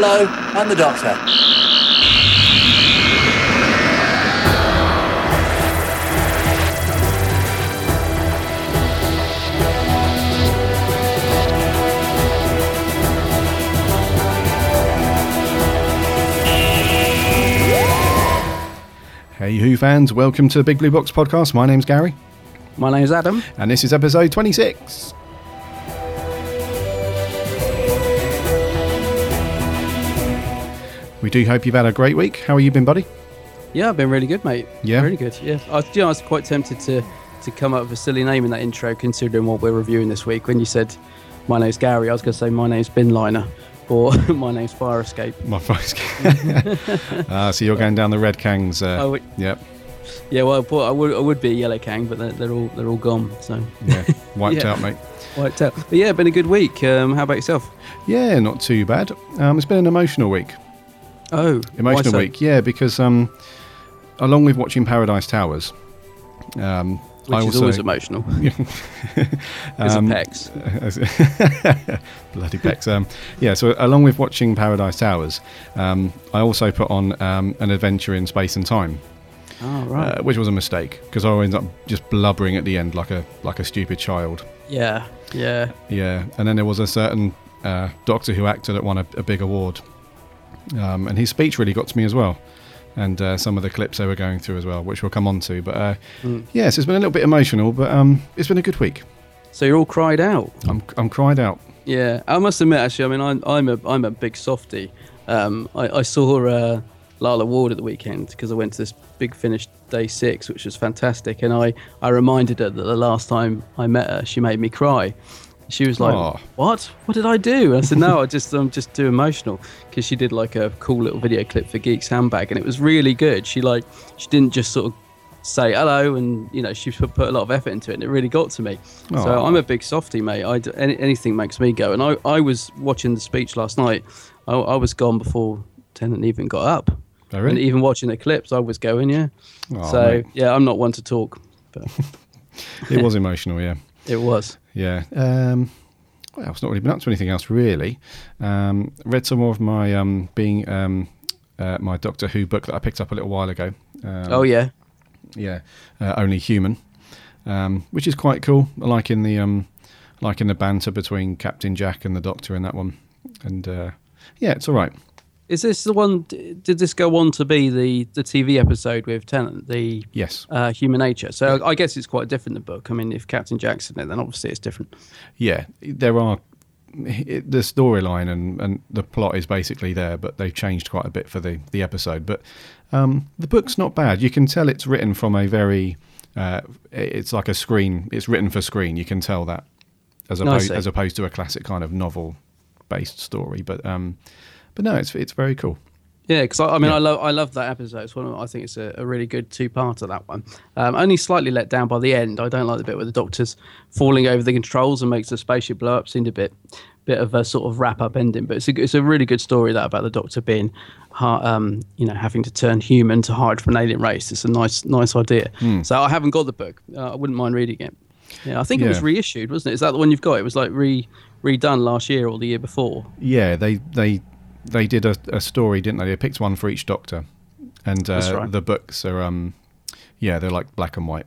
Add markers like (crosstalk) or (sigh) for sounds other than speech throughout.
Hello, I'm the Doctor. Hey, Who fans, welcome to the Big Blue Box podcast. My name's Gary, My name's Adam. and this is episode 26. We do hope you've had a great week. How have you been, buddy? Yeah, I've been really good, mate. Yeah? really good. Yeah, I, you know, I was quite tempted to to come up with a silly name in that intro, considering what we're reviewing this week. When you said my name's Gary, I was going to say my name's Bin Liner or (laughs) my name's Fire Escape. (laughs) My phone's. (laughs) Ah, so you're going down the Red Kangs. Uh, Oh. Yep. Yeah, well, I would I would be a Yellow Kang, but they're, they're all they're all gone, so Yeah. Wiped Yeah. out, mate. wiped out. But yeah, been a good week. Um, how about yourself? Yeah, not too bad. Um, it's been an emotional week. Oh, Emotional so? week, yeah, because um, along with watching Paradise Towers, um, which I is also always emotional. (laughs) (laughs) Um, a Pex. (laughs) Bloody Pex. Um, yeah, so along with watching Paradise Towers, um, I also put on um, an adventure in space and time, Oh right. uh, which was a mistake because I ended up just blubbering at the end like a like a stupid child. yeah, yeah. Yeah, and then there was a certain uh, Doctor Who actor that won a, a big award, um, and his speech really got to me as well, and uh, some of the clips they were going through as well, which we'll come on to. But uh, Mm. yes, it's been a little bit emotional, but um, it's been a good week. So you're all cried out. I'm I'm cried out. Yeah, I must admit, actually, I mean, I'm I'm a I'm a big softie. Um, I, I saw uh, Lalla Ward at the weekend because I went to this big finish day six, which was fantastic, and I I reminded her that the last time I met her, she made me cry. She was like, Aw. "What? What did I do?" I said, "No, I just I'm just too emotional." Because she did like a cool little video clip for Geeks Handbag, and it was really good. She like she didn't just sort of say hello, and you know she put, put a lot of effort into it, and it really got to me. So I'm a big softy, mate. I d- any, anything makes me go. And I, I was watching the speech last night. I, I was gone before Tennant even got up. Oh, And even watching the clips, I was going, yeah. Aw, so mate. yeah, I'm not one to talk, but (laughs) it was emotional, yeah. it was. Yeah. Um, well, it's not really been up to anything else, really. Um, read some more of my um, being um, uh, my Doctor Who book that I picked up a little while ago. Um, oh yeah, yeah, uh, only human, um, which is quite cool. I like in the um, like in the banter between Captain Jack and the Doctor in that one, and uh, yeah, it's all right. Is this the one? Did this go on to be the the TV episode with Tennant, the Yes, uh, Human Nature? So I guess it's quite different. The book. I mean, if Captain Jackson, it, then obviously it's different. yeah, there are. It, the storyline and, and the plot is basically there, but they've changed quite a bit for the, the episode. But um, the book's not bad. You can tell it's written from a very, uh, it's like a screen. It's written for screen. You can tell that, as opposed as opposed to a classic kind of novel based story. But um, but no, it's it's very cool. Yeah, because I, I mean, Yeah. I love I love that episode. It's one of, I think it's a, a really good two part of that one. Um, only slightly let down by the end. I don't like the bit where the doctor's falling over the controls and makes the spaceship blow up. Seemed a bit bit of a sort of wrap up ending, but it's a it's a really good story that about the doctor being, um, you know, having to turn human to hide from an alien race. It's a nice nice idea. Hmm. So I haven't got the book. Uh, I wouldn't mind reading it. Yeah, I think it was reissued, wasn't it? Is that the one you've got? It was like re redone last year or the year before. Yeah, they they they did a, a story, didn't they? They picked one for each Doctor, and uh, right. the books are um, yeah, they're like black and white.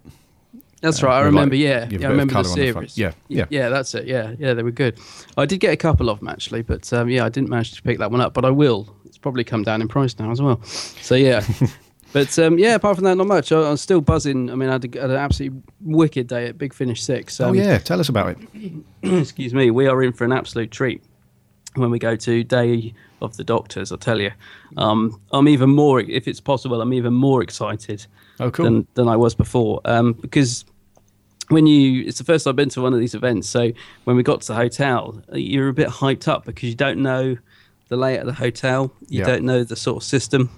That's Uh, right. I remember. like, yeah, yeah. I remember the on the series. Yeah, yeah. yeah. That's it. Yeah, yeah. They were good. I did get a couple of them actually, but um, yeah, I didn't manage to pick that one up. But I will. It's probably come down in price now as well. So yeah. (laughs) but um, yeah, apart from that, not much. I, I'm still buzzing. I mean, I had, a, had an absolutely wicked day at Big Finish Six. oh Um, yeah, tell us about it. (clears throat) excuse me, we are in for an absolute treat when we go to Day of the Doctors. I tell you, um, I'm even more, if it's possible, I'm even more excited Oh, cool. than than I was before um, because when you it's the first I've been to one of these events. So when we got to the hotel, you're a bit hyped up because you don't know the layout of the hotel, you Yeah. don't know the sort of system.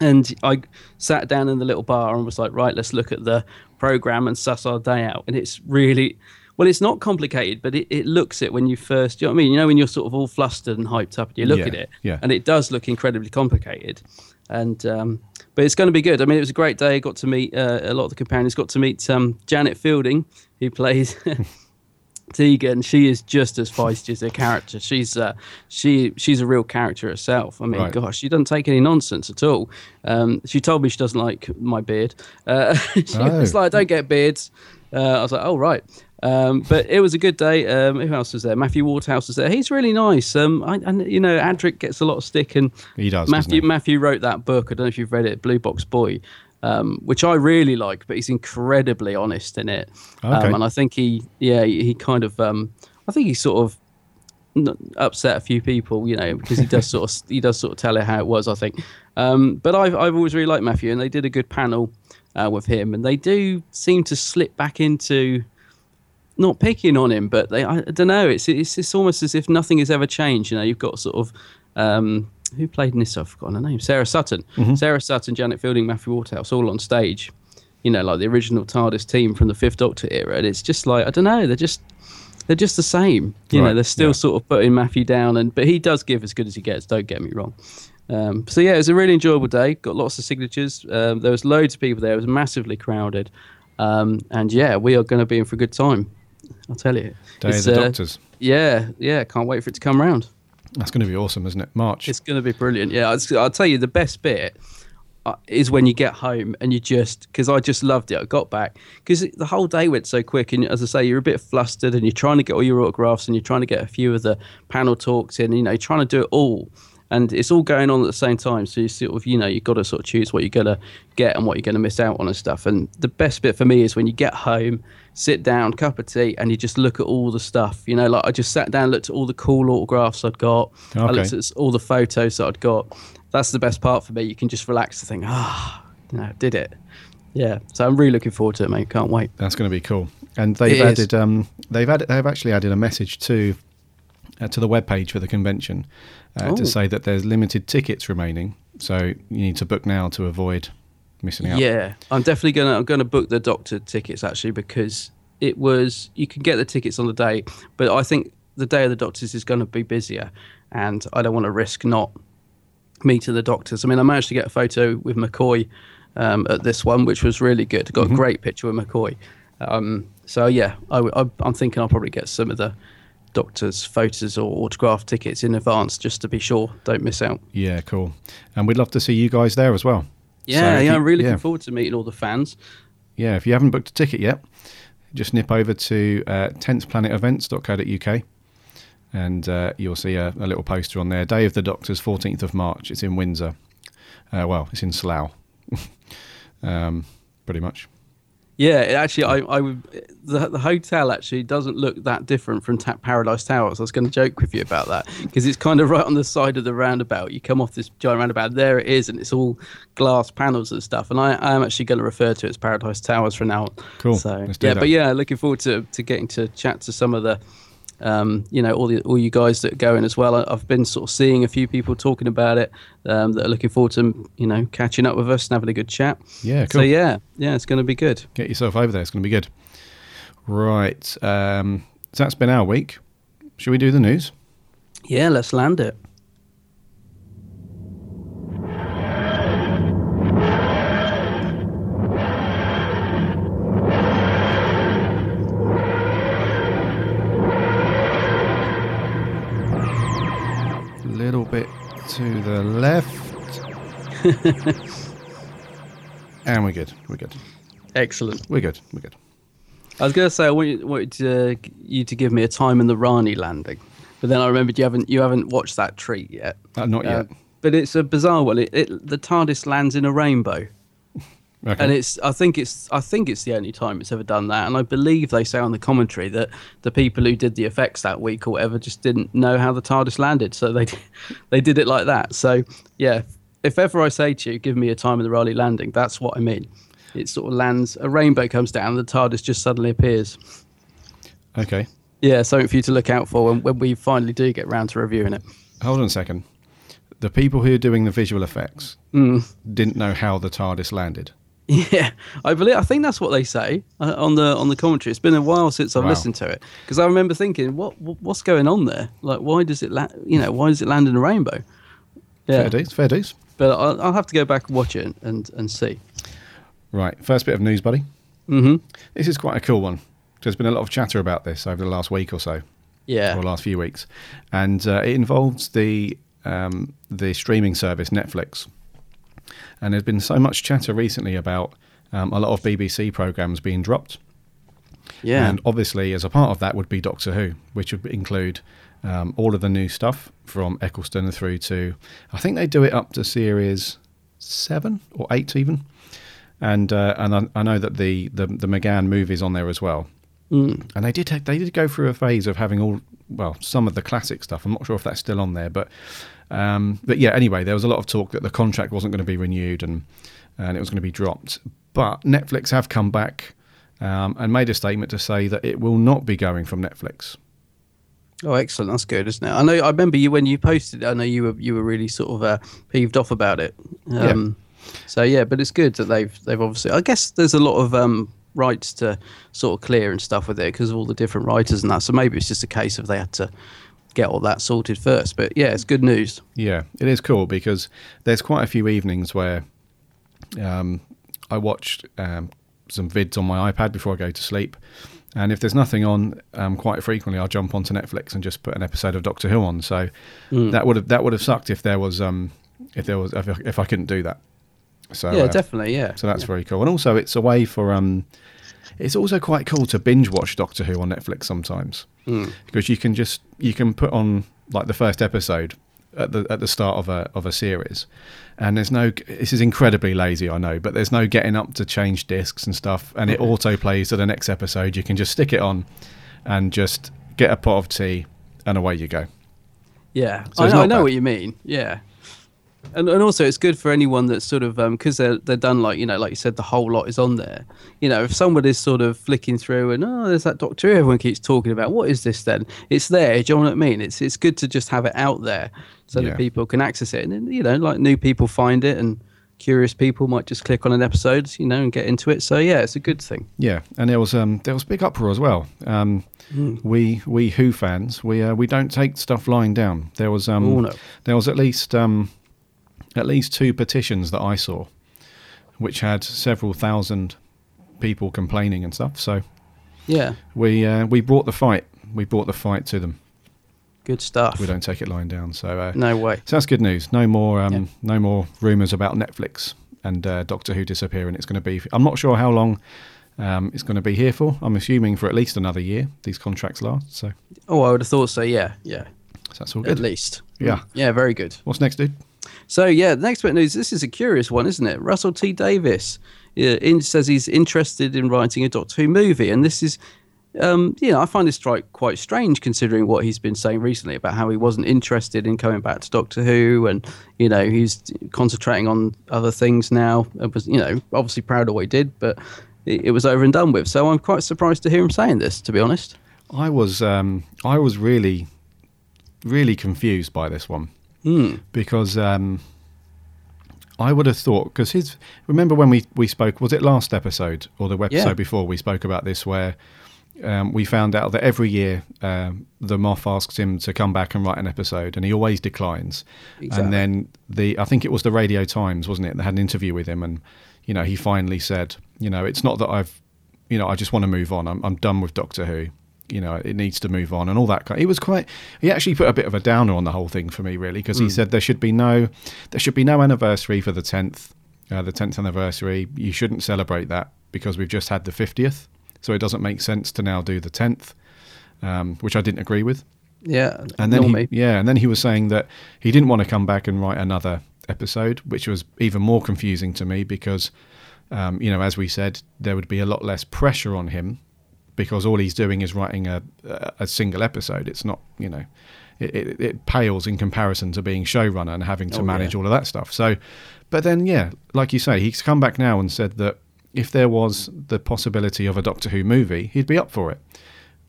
And I sat down in the little bar and was like, right, let's look at the program and suss our day out. And it's really, well, it's not complicated, but it, it looks it when you first, you know what I mean? You know, when you're sort of all flustered and hyped up and you look Yeah, at it, yeah. and it does look incredibly complicated. And, um, but it's going to be good. I mean, it was a great day. Got to meet uh, a lot of the companions. Got to meet um, Janet Fielding, who plays (laughs) (laughs) Tegan, she is just as feisty as her character. She's uh, she she's a real character herself. I mean, Right. gosh, she doesn't take any nonsense at all. Um, she told me she doesn't like my beard. Uh, (laughs) she Oh. was like, "I don't get beards." Uh, I was like, "Oh right." Um, but it was a good day. Um, who else was there? Matthew Waterhouse was there. He's really nice. Um, I, and you know, Adric gets a lot of stick, and He does, Matthew he? Matthew wrote that book. I don't know if you've read it, Blue Box Boy, um, which I really like. But he's incredibly honest in it, Okay. um, and I think he, yeah, he, he kind of, um, I think he sort of upset a few people, you know, because he does (laughs) sort of he does sort of tell it how it was. I think, um, but I've I've always really liked Matthew, and they did a good panel uh, with him, and they do seem to slip back into not picking on him, but they I, don't know. It's it's it's almost as if nothing has ever changed. You know, you've got sort of um, who played in this? I've forgotten her name. Sarah Sutton, Sarah Sutton, Janet Fielding, Matthew Waterhouse, all on stage. You know, like the original TARDIS team from the Fifth Doctor era, and it's just like I don't know. They're just they're just the same. You Right, know, they're still yeah. sort of putting Matthew down, and but he does give as good as he gets. Don't get me wrong. Um, so yeah, it was a really enjoyable day. Got lots of signatures. Um, there was loads of people there. It was massively crowded, um, and yeah, we are going to be in for a good time. I'll tell you. Day of the uh, Doctors. Yeah, yeah. Can't wait for it to come round. That's going to be awesome, isn't it? March. It's going to be brilliant. Yeah, I'll, tell you the best bit uh, is when you get home and you just because I just loved it. I got back because the whole day went so quick, and as I say, you're a bit flustered and you're trying to get all your autographs and you're trying to get a few of the panel talks in. You know, you're trying to do it all. And it's all going on at the same time, so you sort of, you know, you've got to sort of choose what you're gonna get and what you're gonna miss out on and stuff. And the best bit for me is when you get home, sit down, cup of tea, and you just look at all the stuff. You know, like I just sat down, looked at all the cool autographs I'd got, I looked at all the photos that I'd got. That's the best part for me. You can just relax and think, ah, you know, did it. Yeah. So I'm really looking forward to it, mate. Can't wait. That's going to be cool. And they've It added um, they've added they've actually added a message to uh, to the web page for the convention uh, to say that there's limited tickets remaining, so you need to book now to avoid missing out. Yeah, I'm definitely gonna I'm gonna book the doctor tickets actually because it was you can get the tickets on the day, but I think the day of the doctors is going to be busier, and I don't want to risk not meeting the doctors. I mean, I managed to get a photo with McCoy um, at this one, which was really good. Got a great picture with McCoy. Um, so yeah, I, am thinking I'll probably get some of the doctors' photos or autograph tickets in advance just to be sure, don't miss out. Yeah, cool. And we'd love to see you guys there as well. Yeah, So yeah, you- I'm really yeah. looking forward to meeting all the fans. Yeah, if you haven't booked a ticket yet, just nip over to uh, 10thplanetevents.co.uk and uh, you'll see a, a little poster on there. Day of the Doctors, 14th of March. It's in Windsor. Uh, well, it's in Slough, (laughs) um, pretty much. Yeah, it actually, I, I would. The, the hotel actually doesn't look that different from Ta- Paradise Towers. I was going to joke with you about that because it's kind of right on the side of the roundabout. You come off this giant roundabout, there it is, and it's all glass panels and stuff. And I, I am actually going to refer to it as Paradise Towers for now. Cool. So yeah, that. but yeah, looking forward to, to getting to chat to some of the, um, you know, all the all you guys that are going as well. I've been sort of seeing a few people talking about it um, that are looking forward to you know catching up with us and having a good chat. Yeah, cool. So yeah, yeah, it's going to be good. Get yourself over there. It's going to be good. Right. Um, so that's been our week. Should we do the news? Yeah, let's land it. To the left. (laughs) and we're good. We're good. Excellent. We're good. We're good. I was going to say I wanted, wanted to, you to give me a Time and the Rani landing, but then I remembered you haven't you haven't watched that treat yet. Uh, not yet. Uh, but it's a bizarre one. It, it the TARDIS lands in a rainbow, okay. and it's I think it's I think it's the only time it's ever done that. And I believe they say on the commentary that the people who did the effects that week or whatever just didn't know how the TARDIS landed, so they (laughs) they did it like that. So yeah, if ever I say to you, give me a Time and the Rani landing, that's what I mean. It sort of lands, a rainbow comes down, the TARDIS just suddenly appears. okay. Yeah, something for you to look out for when, when we finally do get round to reviewing it. Hold on a second. The people who are doing the visual effects Mm. didn't know how the TARDIS landed. (laughs) Yeah, I believe. I think that's what they say uh, on the on the commentary. It's been a while since I've Wow. listened to it because I remember thinking, what, what what's going on there? Like, why does it la- You know, why does it land in a rainbow? Yeah, Fair dues. Fair dues. but I'll, I'll have to go back and watch it and and see. Right. First bit of news, buddy. hmm This is quite a cool one. There's been a lot of chatter about this over the last week or so, Yeah. or last few weeks, and uh, it involves the um, the streaming service Netflix. And there's been so much chatter recently about um, a lot of BBC programs being dropped. yeah. And obviously, as a part of that, would be Doctor Who, which would include um, all of the new stuff from Eccleston through to, I think they do it up to series seven or eight even. And uh, and I, I know that the, the the McGann movies on there as well. Mm. And they did they did go through a phase of having all well some of the classic stuff. I'm not sure if that's still on there, but um, but yeah. Anyway, there was a lot of talk that the contract wasn't going to be renewed and and it was going to be dropped. But Netflix have come back um, and made a statement to say that it will not be going from Netflix. Oh, excellent! That's good, isn't it? I know. I remember you when you posted. it, I know you were you were really sort of uh, peeved off about it. Um, So yeah, but it's good that they've they've obviously. I guess there's a lot of um, rights to sort of clear and stuff with it because of all the different writers and that. So maybe it's just a case of they had to get all that sorted first. But yeah, it's good news. Yeah, it is cool because there's quite a few evenings where um, I watched um, some vids on my iPad before I go to sleep. And if there's nothing on, um, quite frequently I'll jump onto Netflix and just put an episode of Doctor Who on. So Mm. that would have that would have sucked if there was um, if there was if, I- if I couldn't do that. So yeah, uh, definitely. Yeah. so that's very cool. And also, it's a way for um, it's also quite cool to binge watch Doctor Who on Netflix sometimes Mm. because you can just you can put on like the first episode at the at the start of a of a series, and there's no this is incredibly lazy I know, but there's no getting up to change discs and stuff, and it auto plays to the next episode. You can just stick it on, and just get a pot of tea, and away you go. Yeah, So I, know, I know what you mean. Yeah, and and also it's good for anyone that's sort of because they're they're done like you know like you said the whole lot is on there. You know, if someone is sort of flicking through and oh there's that Doctor everyone keeps talking about. What is this then? It's there. Do you know what I mean? It's it's good to just have it out there so Yeah. that people can access it and you know like new people find it and curious people might just click on an episode you know and get into it. So yeah, it's a good thing. Yeah, and there was um, there was big uproar as well. Um, We we Who fans we uh, we don't take stuff lying down. There was um, Oh, no. there was at least um, at least two petitions that I saw, which had several thousand people complaining and stuff. So Yeah, we uh, we brought the fight. We brought the fight to them. good stuff. We don't take it lying down. So uh, No way. so that's good news. No more um, Yeah. no more rumours about Netflix and uh, Doctor Who disappearing. It's going to be. I'm not sure how long um, it's going to be here for. I'm assuming for at least another year. These contracts last. So, Oh, I would have thought so. Yeah, yeah. so that's all good. At least. Yeah. Yeah, very good. What's next, dude? So yeah, the next bit of news. This is a curious one, isn't it? Russell T Davies uh, in, says he's interested in writing a Doctor Who movie, and this is, um, you know, I find this strike quite strange considering what he's been saying recently about how he wasn't interested in coming back to Doctor Who, and you know he's concentrating on other things now. It was, you know, obviously proud of what he did, but it, it was over and done with. So I'm quite surprised to hear him saying this, to be honest. I was um, I was really really confused by this one Hmm. because um, I would have thought because his remember when we we spoke was it last episode or the episode Yeah. before we spoke about this where um, we found out that every year um, the Moff asks him to come back and write an episode and he always declines Exactly. and then the I think it was the Radio Times wasn't it They had an interview with him and you know he finally said you know it's not that I've you know I just want to move on I'm I'm done with Doctor Who you know it needs to move on and all that kind he was quite he actually put a bit of a downer on the whole thing for me really because he said there should be no there should be no anniversary for the 10th uh, the 10th anniversary. You shouldn't celebrate that because we've just had the 50th so it doesn't make sense to now do the 10th um, which I didn't agree with. Yeah, and then he, yeah, and then he was saying that he didn't want to come back and write another episode, which was even more confusing to me because, um, you know, as we said, there would be a lot less pressure on him because all he's doing is writing a a, single episode. It's not, you know, it, it, it pales in comparison to being showrunner and having to Oh, manage yeah. all of that stuff. So, but then yeah, like you say, he's come back now and said that if there was the possibility of a Doctor Who movie, he'd be up for it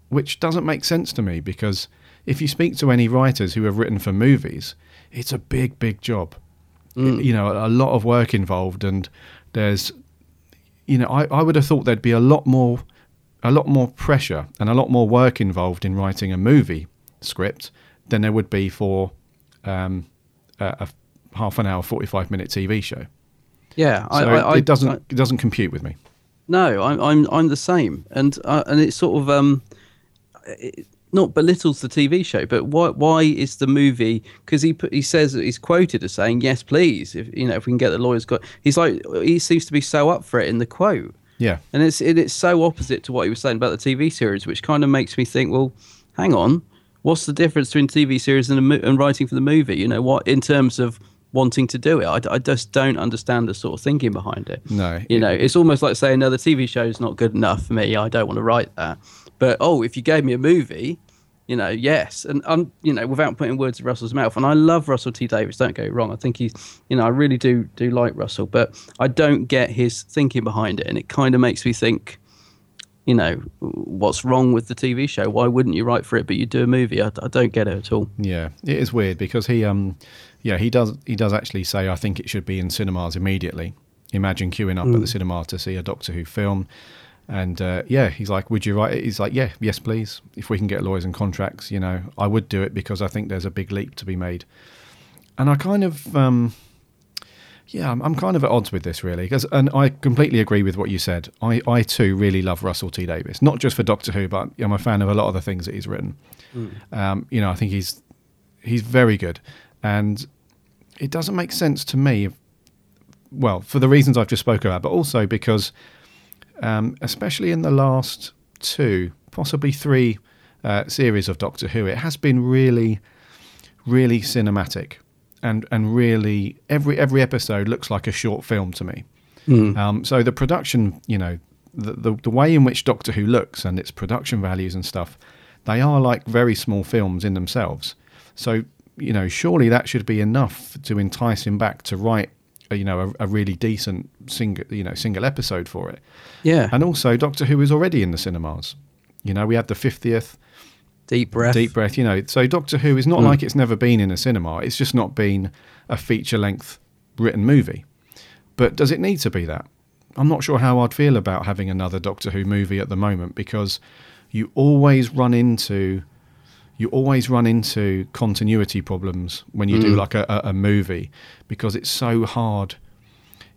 which doesn't make sense to me because if you speak to any writers who have written for movies, it's a big, big job. Mm. You know, a lot of work involved, and there's, you know, I, I would have thought there'd be a lot more, a lot more pressure and a lot more work involved in writing a movie script than there would be for um, a, a half an hour, forty-five minute TV show. Yeah, So I, I, it doesn't I, it doesn't compute with me. No, I'm I'm I'm the same, and uh, and it's sort of um, it not belittles the TV show, but why why is the movie? Because he put, he says he's quoted as saying yes, please, if you know if we can get the lawyers got. He's like he seems to be so up for it in the quote, Yeah. and it's it, it's so opposite to what he was saying about the TV series, which kind of makes me think, well, hang on, what's the difference between TV series and a mo- and writing for the movie? You know what in terms of wanting to do it. I, I just don't understand the sort of thinking behind it. No, you it- know, it's almost like saying, "No, the TV show is not good enough for me. I don't want to write that." But oh, if you gave me a movie, you know, yes, and I'm, you know, without putting words in Russell's mouth, and I love Russell T Davies. Don't get it wrong. I think he's, you know, I really do do like Russell, but I don't get his thinking behind it, and it kind of makes me think. You know, what's wrong with the TV show? Why wouldn't you write for it, but you do a movie? I, I don't get it at all. Yeah, it is weird because he, um, yeah, he does he does actually say I think it should be in cinemas immediately. Imagine queuing up at the cinema to see a Doctor Who film, and uh, yeah, he's like, would you write it? He's like, yeah, yes, please. If we can get lawyers and contracts, you know, I would do it because I think there's a big leap to be made. And I kind of, um, yeah, I'm, I'm kind of at odds with this really, because and I completely agree with what you said. I, I too really love Russell T Davies, not just for Doctor Who, but I'm a fan of a lot of the things that he's written. Um, you know, I think he's he's very good, and it doesn't make sense to me. Well, for the reasons I've just spoken about, but also because, um, especially in the last two, possibly three uh, series of Doctor Who, it has been really, really cinematic, and and really every every episode looks like a short film to me. Um, so the production, you know, the, the the way in which Doctor Who looks and its production values and stuff, they are like very small films in themselves. So you know, surely that should be enough to entice him back to write, you know, a, a really decent single, you know, single episode for it. Yeah, And also, Doctor Who is already in the cinemas. You know, we had the fiftieth deep breath. deep breath. You know, so Doctor Who is not mm. like it's never been in a cinema. It's just not been a feature length written movie. But does it need to be that? I'm not sure how I'd feel about having another Doctor Who movie at the moment because you always run into you always run into continuity problems when you do mm. like a, a, a movie because it's so hard.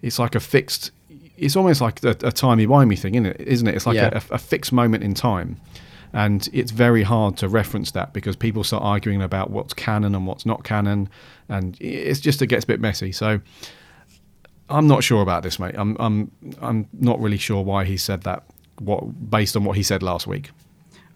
It's like a fixed. It's almost like a, a timey wimey thing, isn't it? Isn't it? It's like Yeah. a, a fixed moment in time, and it's very hard to reference that because people start arguing about what's canon and what's not canon, and it's just it gets a bit messy. So I'm not sure about this, mate. I'm I'm I'm not really sure why he said that. What based on what he said last week.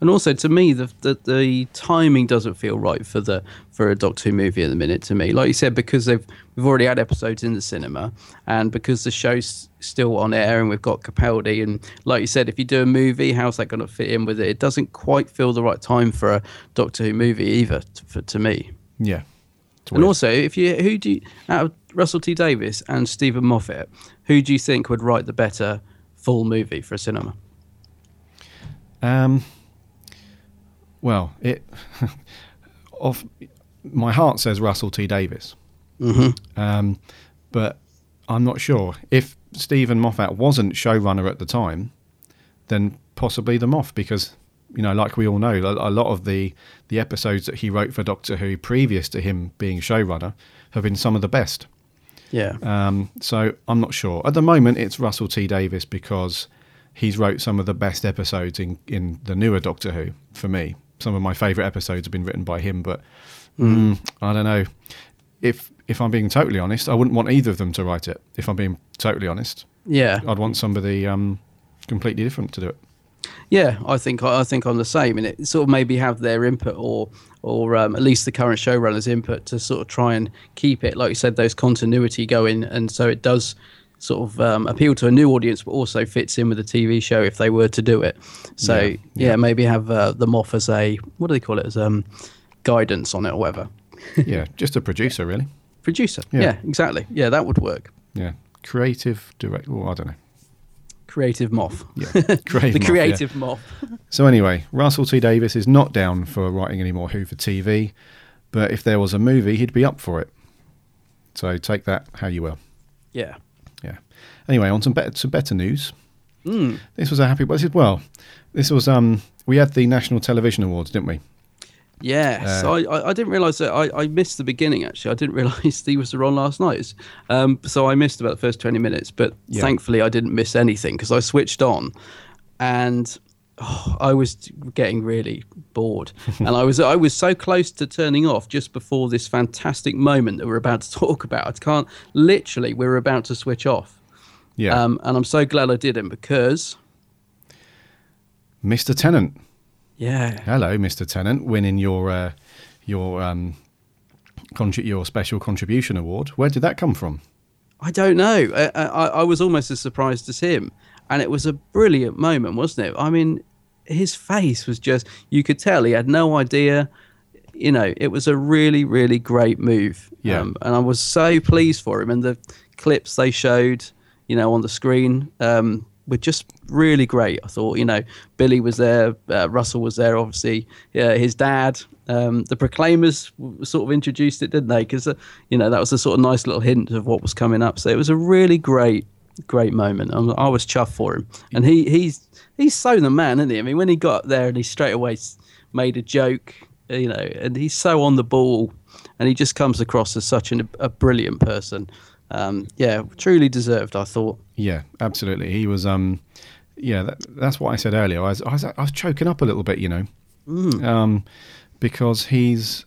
And also, to me, the, the the timing doesn't feel right for the for a Doctor Who movie at the minute. To me, like you said, because they've we've already had episodes in the cinema, and because the show's still on air, and we've got Capaldi, and like you said, if you do a movie, how's that going to fit in with it? It doesn't quite feel the right time for a Doctor Who movie either. To, for, to me, Yeah. And also, if you who do you, out of Russell T Davies and Steven Moffat, who do you think would write the better full movie for a cinema? Um, well, it (laughs) off my heart says Russell T Davies, Mm-hmm. um, but I'm not sure if Steven Moffat wasn't showrunner at the time, then possibly the Moff because you know, like we all know, a, a lot of the the episodes that he wrote for Doctor Who previous to him being showrunner have been some of the best. Yeah, Um, so I'm not sure. At the moment, it's Russell T Davies because he's wrote some of the best episodes in, in the newer Doctor Who for me. Some of my favourite episodes have been written by him, but mm, I don't know. If if I'm being totally honest, I wouldn't want either of them to write it. If I'm being totally honest, yeah. I'd want somebody um, completely different to do it. Yeah, I think I think I'm the same, and it sort of maybe have their input or or um, at least the current showrunners' input to sort of try and keep it, like you said, those continuity going, and so it does sort of um, appeal to a new audience, but also fits in with the TV show if they were to do it. So Yeah, yeah, yeah. maybe have uh, the Moff as a what do they call it as um guidance on it or whatever. (laughs) yeah, just a producer, really. Producer. Yeah. Yeah. exactly. Yeah, that would work. Yeah, creative director. Well, I don't know. Creative Moff. Yeah, (laughs) the creative. Moff, yeah. creative Moff. So anyway, Russell T Davies is not down for writing any more Who for TV, but if there was a movie, he'd be up for it. So take that how you will. Yeah. Yeah. Anyway, on some better, some better news. Mm. This was a happy. This is well. This was um. We had the National Television Awards, didn't we? Yes, I, I, I didn't realise that. I, I missed the beginning. Actually, I didn't (laughs) realise Steve was on last night. Um, so I missed about the first twenty minutes. But Yeah. thankfully, I didn't miss anything because I switched on, and oh, I was getting really bored. (laughs) and I was I was so close to turning off just before this fantastic moment that we're about to (laughs) talk about. I can't literally. We're about to switch off. Yeah, Um, and I'm so glad I didn't because Mr. Tennant. yeah, Hello, Mr. Tennant, winning your uh, your um, contri- your special contribution award. Where did that come from? I don't know. I, I, I was almost as surprised as him, and it was a brilliant moment, wasn't it? I mean, his face was just—you could tell he had no idea. You know, it was a really, really great move. Yeah. Um, and I was so pleased for him. And the clips they showed, you know, on the screen um, were just really great. I thought, you know, Billy was there, uh, Russell was there, obviously, yeah, his dad. Um, the Proclaimers sort of introduced it, didn't they? Because, uh, you know, that was a sort of nice little hint of what was coming up. So it was a really great, great moment. I, I was chuffed for him. And he he's he's so the man, isn't he? I mean, when he got there and he straight away made a joke, you know, and he's so on the ball and he just comes across as such an, a brilliant person. Um, yeah, truly deserved, I thought. Yeah, absolutely. He was. Um, yeah, that, that's what I said earlier. I was, I was I was choking up a little bit, you know, um, because he's.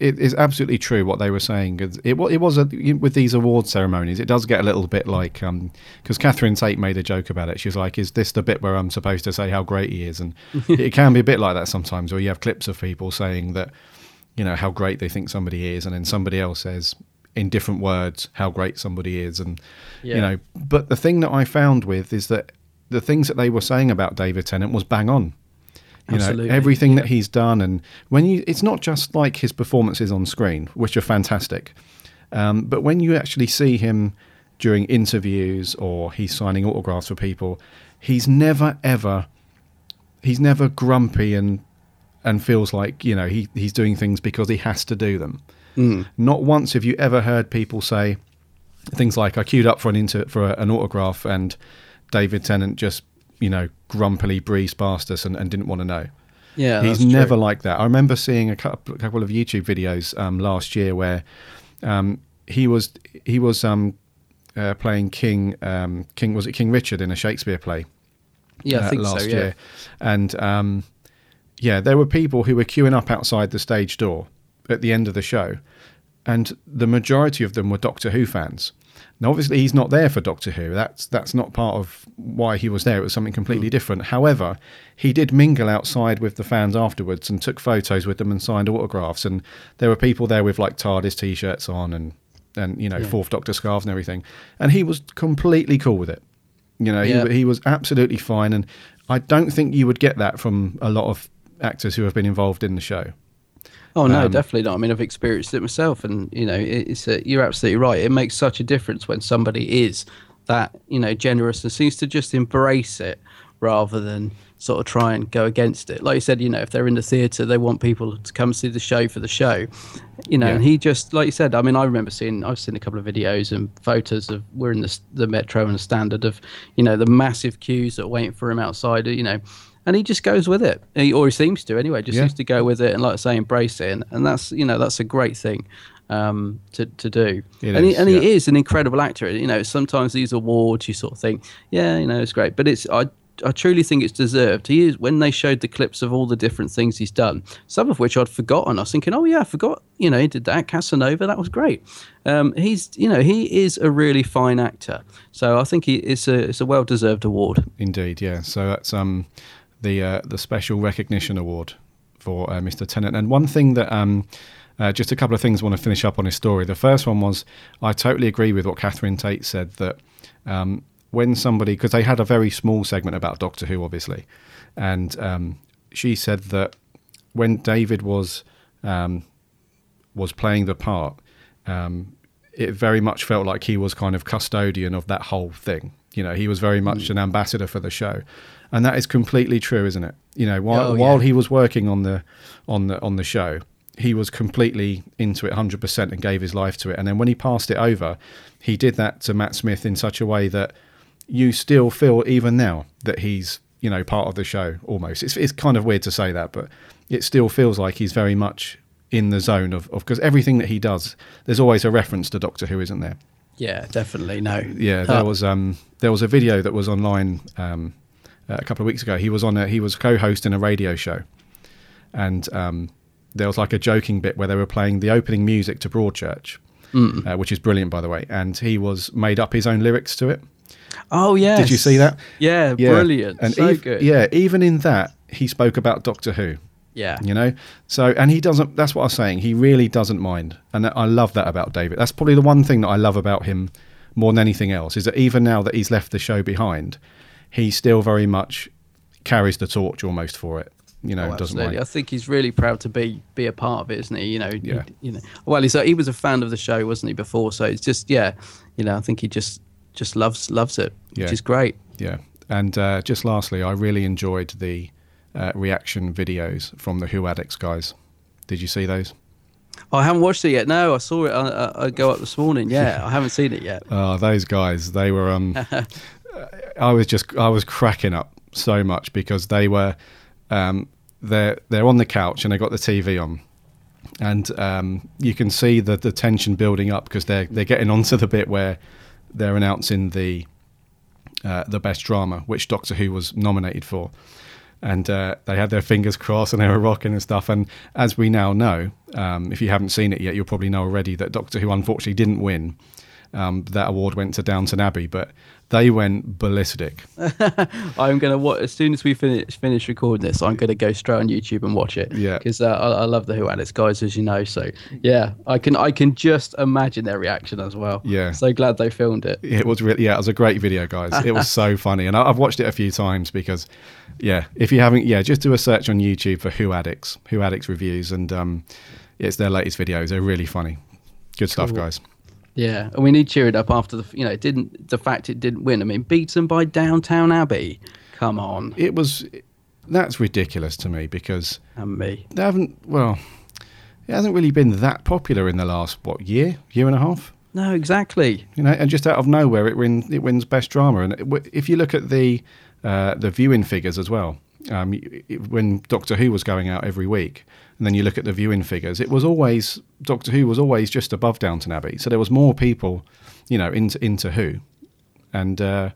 It is absolutely true what they were saying. It, it was a, with these award ceremonies. It does get a little bit like um, because Catherine Tate made a joke about it. She was like, "Is this the bit where I'm supposed to say how great he is?" And (laughs) it can be a bit like that sometimes, where you have clips of people saying that, you know, how great they think somebody is, and then somebody else says in different words how great somebody is, and you know. But the thing that I found with is that the things that they were saying about David Tennant was bang on. You Absolutely, know, everything that he's done, and when you, it's not just like his performances on screen, which are fantastic, um, but when you actually see him during interviews or he's signing autographs for people, he's never ever, he's never grumpy and and feels like you know he he's doing things because he has to do them. Not once have you ever heard people say things like I queued up for an inter for a, an autograph and David Tennant just you know grumpily breezed past us and, and didn't want to know. Yeah, He's never true. like that. I remember seeing a couple, couple of YouTube videos um, last year where um, he was he was um, uh, playing King um, King was it King Richard in a Shakespeare play Yeah, I uh, think last so. Yeah. year, and um, yeah, there were people who were queuing up outside the stage door at the end of the show, and the majority of them were Doctor Who fans. Now, obviously, he's not there for Doctor Who. That's that's not part of why he was there. It was something completely Hmm. different. However, he did mingle outside with the fans afterwards and took photos with them and signed autographs. And there were people there with like TARDIS t-shirts on and and you know Fourth Doctor scarves and everything. And he was completely cool with it. You know, Yeah. he, he was absolutely fine. And I don't think you would get that from a lot of actors who have been involved in the show. Oh no, Um, definitely not. I mean, I've experienced it myself, and you know, it's a, you're absolutely right. It makes such a difference when somebody is that you know generous and seems to just embrace it rather than sort of try and go against it. Like you said, you know, if they're in the theatre, they want people to come see the show for the show. You know, Yeah. and he just like you said. I mean, I remember seeing I've seen a couple of videos and photos of we're in the the metro and the standard of you know the massive queues that are waiting for him outside. You know. And he just goes with it, he, or he seems to anyway. Just Yeah. seems to go with it and, like I say, embrace it, and, and that's you know that's a great thing um, to to do. It and is, he, and yeah. he is an incredible actor. You know, sometimes these awards you sort of think, yeah, you know, it's great, but it's I. I truly think it's deserved. He is when they showed the clips of all the different things he's done, some of which I'd forgotten. I was thinking, oh yeah, I forgot. You know, he did that Casanova. That was great. Um, he's, you know, he is a really fine actor. So I think he, it's a it's a well deserved award. Indeed, yeah. So that's um, the uh, the special recognition award for uh, Mr. Tennant. And one thing that um, uh, just a couple of things I want to finish up on his story. The first one was I totally agree with what Catherine Tate said that um, when somebody because they had a very small segment about Doctor Who, obviously, and um, she said that when David was um, was playing the part, um, it very much felt like he was kind of custodian of that whole thing. You know, he was very much Hmm. an ambassador for the show, and that is completely true, isn't it? You know, while Oh, yeah. while he was working on the on the on the show, he was completely into it, hundred percent, and gave his life to it. And then when he passed it over, he did that to Matt Smith in such a way that you still feel even now that he's you know part of the show almost. It's it's kind of weird to say that, but it still feels like he's very much in the zone of because everything that he does, there's always a reference to Doctor Who, isn't there? Yeah, definitely. No. Yeah, there was um there was a video that was online um a couple of weeks ago. He was on a he was co-hosting a radio show, and um there was like a joking bit where they were playing the opening music to Broadchurch, uh, which is brilliant by the way, and he was made up his own lyrics to it. Oh yeah. Did you see that? Yeah, Yeah. brilliant. And so ev- good. Yeah, even in that, he spoke about Doctor Who. Yeah. You know, so and he doesn't. That's what I was saying. He really doesn't mind, and I love that about David. That's probably the one thing that I love about him more than anything else is that even now that he's left the show behind, he still very much carries the torch almost for it. You know, Oh, doesn't. I think he's really proud to be be a part of it, isn't he? You know, Yeah. he, you know. Well, he's a, he was a fan of the show, wasn't he, before? So it's just yeah, you know, I think he just just loves loves it, which is great. Yeah, and uh, just lastly, I really enjoyed the uh, reaction videos from the Who Addicts guys. Did you see those? Oh, I haven't watched it yet. No, I saw it. I, I, I go up this morning. Yeah, I haven't seen it yet. Oh, (laughs) those guys, they were um (laughs) I was just I was cracking up so much because they were um they're they're on the couch and they got the TV on. And um, you can see the, the tension building up because they're they're getting onto the bit where they're announcing the uh, the best drama, which Doctor Who was nominated for. And uh, they had their fingers crossed and they were rocking and stuff. And as we now know, um, if you haven't seen it yet, you'll probably know already that Doctor Who unfortunately didn't win. Um, that award went to Downton Abbey, but they went ballistic. (laughs) I'm gonna watch as soon as we finish finish recording this. I'm gonna go straight on YouTube and watch it. Yeah. because uh, I, I love the Who Addicts guys, as you know. So yeah, I can I can just imagine their reaction as well. Yeah. so glad they filmed it. It was really, yeah, it was a great video, guys. It was (laughs) so funny, and I, I've watched it a few times because, yeah, if you haven't, yeah, just do a search on YouTube for Who Addicts, Who Addicts reviews, and um, it's their latest videos. They're really funny. Good stuff, Cool. guys. Yeah, and we need cheering up after the you know it didn't the fact it didn't win. I mean, beaten by Downton Abbey. Come on, It was, that's ridiculous to me because and me. they haven't, well, it hasn't really been that popular in the last what year, year and a half. No, exactly. you know, and just out of nowhere, it wins. It wins best drama. And it, if you look at the uh, the viewing figures as well, um, it, when Doctor Who was going out every week, and then you look at the viewing figures, it was always Doctor Who was always just above Downton Abbey. So there was more people, you know, into into Who, and uh,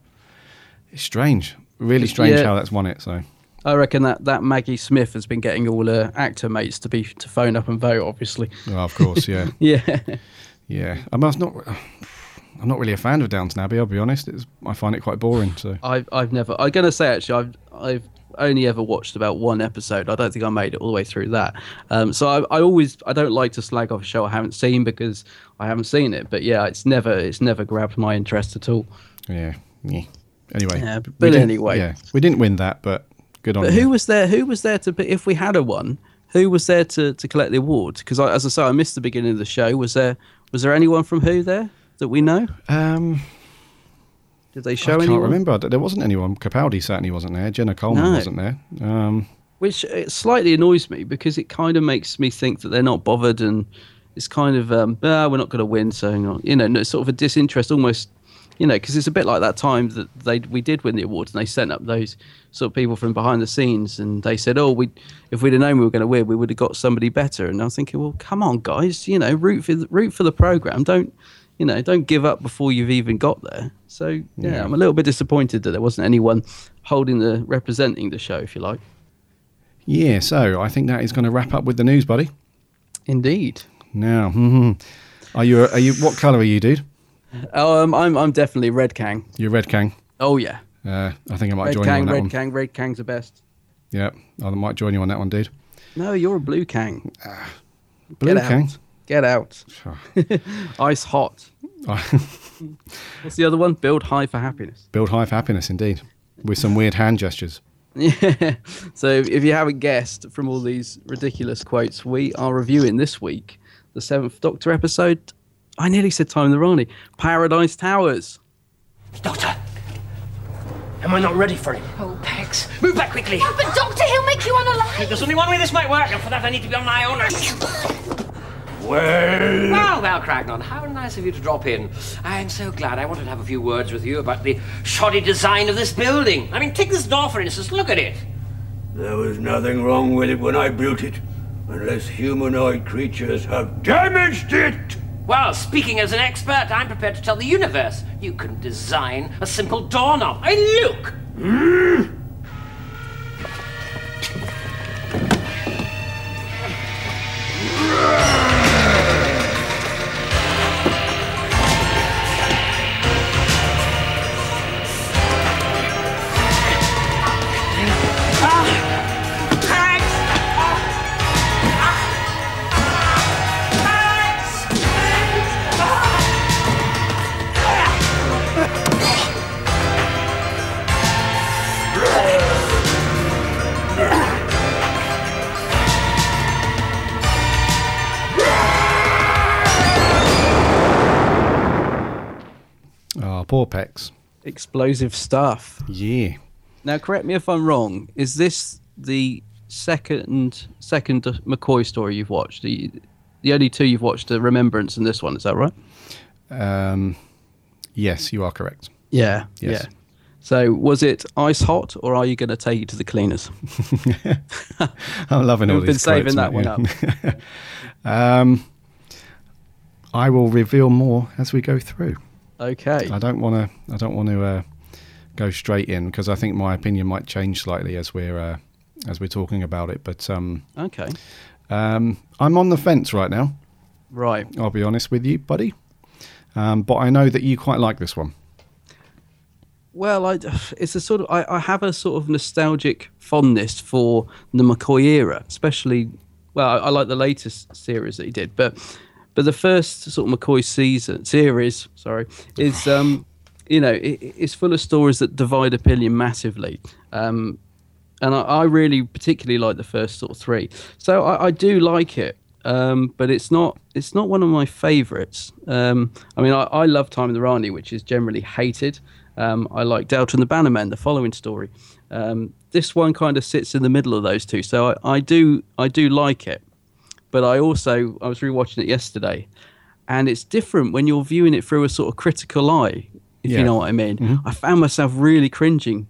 it's strange, really strange Yeah. how that's won it. So I reckon that, that Maggie Smith has been getting all her actor mates to be to phone up and vote. Obviously, well, of course, yeah, (laughs) yeah. yeah. I must not. I'm not really a fan of Downton Abbey. I'll be honest. It's, I find it quite boring. So I've I've never. I'm gonna say actually, I've I've only ever watched about one episode. I don't think I made it all the way through that. Um, so I, I always I don't like to slag off a show I haven't seen because I haven't seen it. But yeah, it's never it's never grabbed my interest at all. Yeah. yeah. Anyway. Yeah, but anyway. Yeah. We didn't win that, but good on But you. who was there? Who was there to? If we had a one, who was there to, to collect the award? Because as I say, I missed the beginning of the show. Was there was there anyone from Who there that we know? um, Did they show I can't remember. There wasn't anyone. Capaldi certainly wasn't there. Jenna Coleman No. wasn't there. Um, which it slightly annoys me because it kind of makes me think that they're not bothered and it's kind of um ah, we're not going to win so hang on. you know no, sort of a disinterest almost you know because it's a bit like that time that they we did win the awards and they sent up those sort of people from behind the scenes and they said oh we if we'd have known we were going to win we would have got somebody better and I was thinking well come on guys you know root for the, root for the program don't you know don't give up before you've even got there so yeah, Yeah. I'm a little bit disappointed that there wasn't anyone holding the representing the show if you like yeah. So I think that is going to wrap up with the news, buddy. indeed Now, are you? Are you? What colour are you, dude? Um, I'm I'm definitely Red Kang. You're Red Kang. Oh yeah, Uh, I think I might Red join you Kang, on that Red one. Red Kang, Red Kang's the best. Yeah, I might join you on that one, dude. No, you're a Blue Kang. Blue Get Kang. out. Get out. (laughs) Ice hot. (laughs) What's the other one? Build high for happiness. Build high for happiness, indeed, with some weird hand gestures. (laughs) Yeah. So if you haven't guessed from all these ridiculous quotes, we are reviewing this week the Seventh Doctor episode. I nearly said Time the Rani. Paradise Towers. Doctor, am I not ready for him? Oh, Pex. Move back quickly. No, but Doctor, he'll make you unalive. There's only one way this might work, and for that I need to be on my own. Well, well, well, Kroagnon, how nice of you to drop in. I'm so glad. I wanted to have a few words with you about the shoddy design of this building. I mean, take this door, for instance. Look at it. There was nothing wrong with it when I built it, unless humanoid creatures have damaged it! Well, speaking as an expert, I'm prepared to tell the universe you can design a simple doorknob. I look! Ah, poor Explosive stuff. Yeah. Now, correct me if I'm wrong. Is this the second second McCoy story you've watched? The the only two you've watched are Remembrance and this one. Is that right? Um, yes, you are correct. Yeah. Yes. Yeah. So, was it ice hot, or are you going to take it to the cleaners? (laughs) I'm loving all We've these been saving quotes, that one yeah. (laughs) um, I will reveal more as we go through. Okay. I don't want to. I don't want to uh, go straight in because I think my opinion might change slightly as we're uh, as we're talking about it. But um, Okay. um, I'm on the fence right now. Right. I'll be honest with you, buddy. Um, but I know that you quite like this one. Well, I, it's a sort of I, I have a sort of nostalgic fondness for the McCoy era, especially. Well, I, I like the latest series that he did, but but the first sort of McCoy season series, sorry, is um, you know it, it's full of stories that divide opinion massively. Um, and I, I really particularly like the first sort of three. So I, I do like it, um, but it's not it's not one of my favourites. Um, I mean, I, I love Time and the Rani, which is generally hated. Um, I like Delta and the Bannermen, the following story. Um, this one kind of sits in the middle of those two, so I, I do I do like it, but I also I was rewatching it yesterday, and it's different when you're viewing it through a sort of critical eye, if Yeah. you know what I mean. I found myself really cringing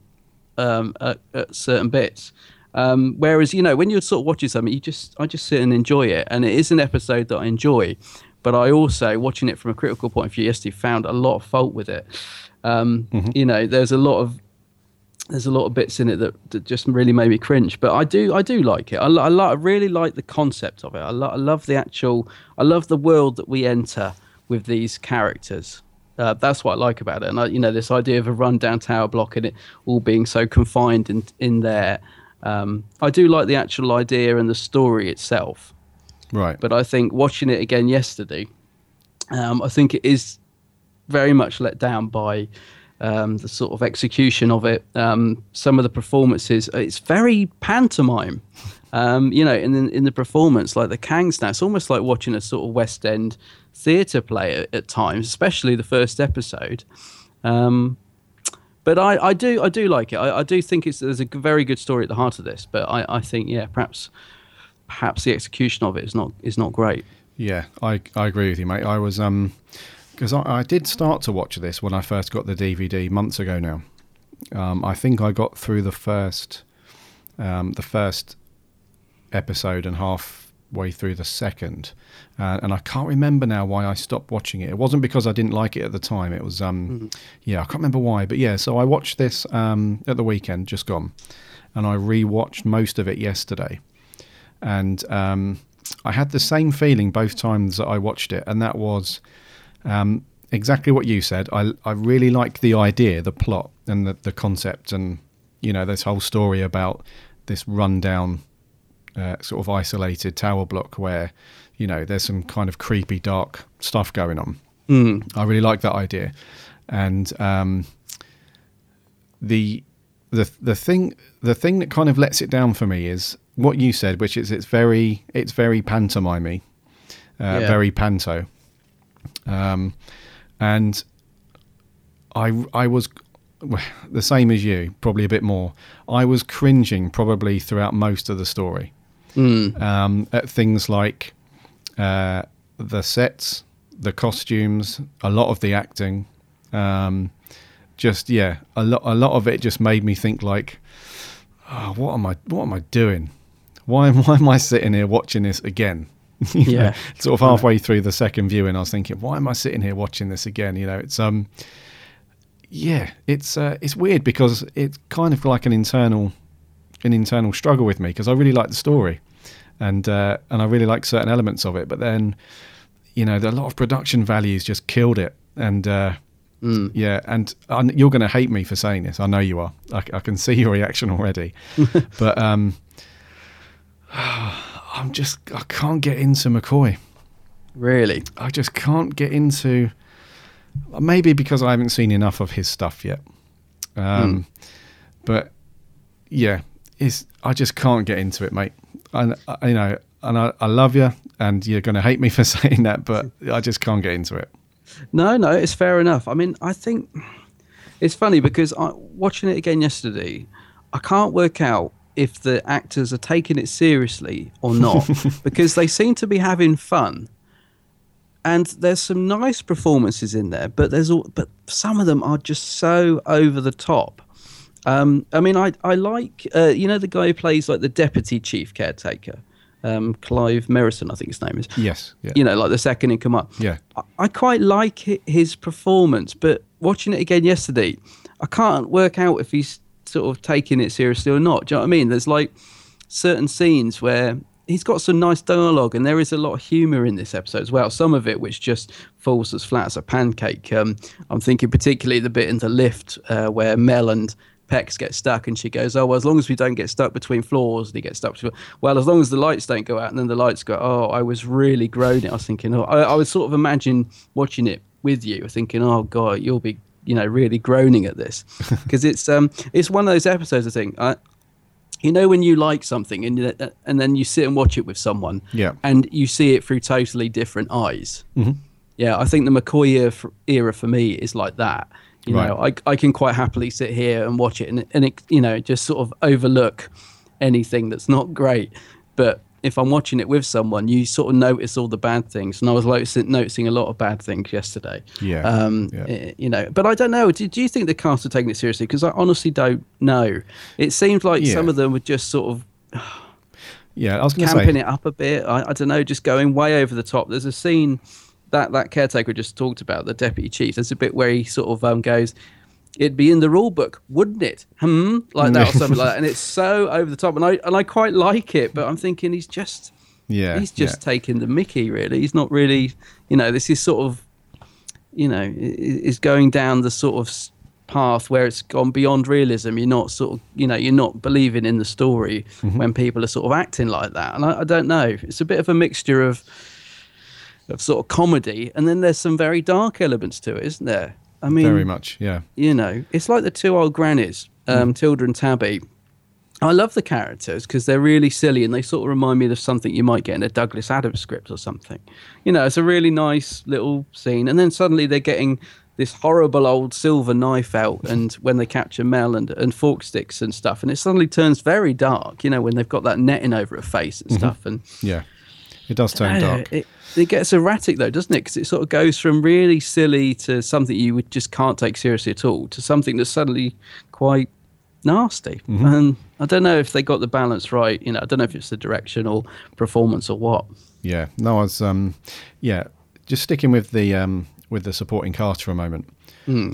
um, at, at certain bits. Um, whereas you know when you're sort of watching something, you just I just sit and enjoy it, and it is an episode that I enjoy. But I also watching it from a critical point of view yesterday found a lot of fault with it. Um, You know, there's a lot of there's a lot of bits in it that, that just really made me cringe. But I do I do like it. I, I, I really like the concept of it. I, lo- I love the actual. I love the world that we enter with these characters. Uh, that's what I like about it. And I, you know, this idea of a rundown tower block and it all being so confined in in there. Um, I do like the actual idea and the story itself. Right. But I think watching it again yesterday, um, I think it is very much let down by um, the sort of execution of it. Um, some of the performances, it's very pantomime. Um, you know, in in the performance, like the Kangs now, it's almost like watching a sort of West End theatre play at, at times, especially the first episode. Um, but I, I do I do like it. I, I do think it's there's a very good story at the heart of this. But I, I think yeah, perhaps perhaps the execution of it is not is not great. Yeah, I I agree with you, mate. I was um because I, I did start to watch this when I first got the DVD months ago now. Um, I think I got through the first um, the first episode and halfway through the second, uh, and I can't remember now why I stopped watching it. It wasn't because I didn't like it at the time. It was um yeah, I can't remember why, but yeah. So I watched this um at the weekend, just gone, and I rewatched most of it yesterday and um, I had the same feeling both times that I watched it, and that was um, exactly what you said. I I really like the idea, the plot, and the the concept, and you know this whole story about this rundown, uh, sort of isolated tower block where you know there's some kind of creepy, dark stuff going on. I really like that idea, and um, the the the thing the thing that kind of lets it down for me is what you said, which is it's very it's very pantomimey, uh, Yeah. very panto, um, and I I was the same as you, probably a bit more. I was cringing probably throughout most of the story um, at things like uh, the sets, the costumes, a lot of the acting. Um, just yeah, a lot a lot of it just made me think like, oh, what am I what am I doing? Why am (laughs) why am I sitting here watching this again? (laughs) You know, Yeah. sort of halfway through the second viewing, I was thinking, why am I sitting here watching this again? You know, it's um, yeah, it's uh, it's weird because it's kind of like an internal an internal struggle with me because I really like the story, and uh, and I really like certain elements of it, but then you know, the, a lot of production values just killed it, and uh, yeah, and I, you're going to hate me for saying this. I know you are. I, I can see your reaction already, (laughs) but um, I'm just I can't get into McCoy. Really? I just can't get into. Maybe because I haven't seen enough of his stuff yet. Um, But yeah, it's I just can't get into it, mate. And I, you know, and I, I love you, and you're going to hate me (laughs) for saying that, but I just can't get into it. No, no, it's fair enough. I mean, I think it's funny because I, watching it again yesterday, I can't work out if the actors are taking it seriously or not (laughs) because they seem to be having fun. And there's some nice performances in there, but there's all, but some of them are just so over the top. Um, I mean, I I like uh, you know the guy who plays like the deputy chief caretaker, um, Clive Merrison, I think his name is Yes, yeah, you know, like the second in command. Yeah. I, I quite like his performance, but watching it again yesterday, I can't work out if he's sort of taking it seriously or not. Do you know what I mean? There's like certain scenes where he's got some nice dialogue, and there is a lot of humour in this episode as well. Some of it which just falls as flat as a pancake. Um, I'm thinking particularly the bit in the lift uh, where Mel and Pex get stuck, and she goes, "Oh, well, as long as we don't get stuck between floors," and he gets stuck between. Well, as long as the lights don't go out, and then the lights go. Oh, I was really groaning. I was thinking, oh, I, I was sort of imagine watching it with you, thinking, oh god, you'll be, you know, really groaning at this, (laughs) because it's um, it's one of those episodes. I think. I, you know when you like something and and then you sit and watch it with someone, Yeah. and you see it through totally different eyes. Mm-hmm. Yeah, I think the McCoy era for, era for me is like that. You know, I, I can quite happily sit here and watch it and, and it, you know, just sort of overlook anything that's not great. But if I'm watching it with someone, you sort of notice all the bad things. And I was noticing, noticing a lot of bad things yesterday. Yeah, Um, yeah. eh, You know, but I don't know. Do, do you think the cast are taking it seriously? Because I honestly don't know. It seems like Yeah. some of them were just sort of yeah. I was going to camping say, it up a bit. I, I don't know, just going way over the top. There's a scene that that caretaker just talked about, the deputy chief. There's a bit where he sort of um, goes, "It'd be in the rule book, wouldn't it?" Hmm, like that or something like that. And it's so over the top, and I and I quite like it. But I'm thinking he's just yeah, he's just yeah. taking the Mickey. Really, he's not really. You know, this is sort of, you know, is going down the sort of path where it's gone beyond realism. You're not sort of, you know, you're not believing in the story Mm-hmm. when people are sort of acting like that. And I, I don't know. It's a bit of a mixture of of sort of comedy, and then there's some very dark elements to it, isn't there? I mean, very much. Yeah, you know, it's like the two old grannies, um, Tilda and Tabby. I love the characters because they're really silly and they sort of remind me of something you might get in a Douglas Adams script or something. You know, it's a really nice little scene, and then suddenly they're getting this horrible old silver knife out, (laughs) and when they capture Mel and, and fork sticks and stuff, and it suddenly turns very dark. You know, when they've got that netting over her face and stuff, and yeah. It does turn uh, dark. It, it gets erratic though, doesn't it? Because it sort of goes from really silly to something you would just can't take seriously at all to something that's suddenly quite nasty. Mm-hmm. And I don't know if they got the balance right. You know, I don't know if it's the direction or performance or what. Yeah, no, I was um, yeah, just sticking with the um, with the supporting cast for a moment.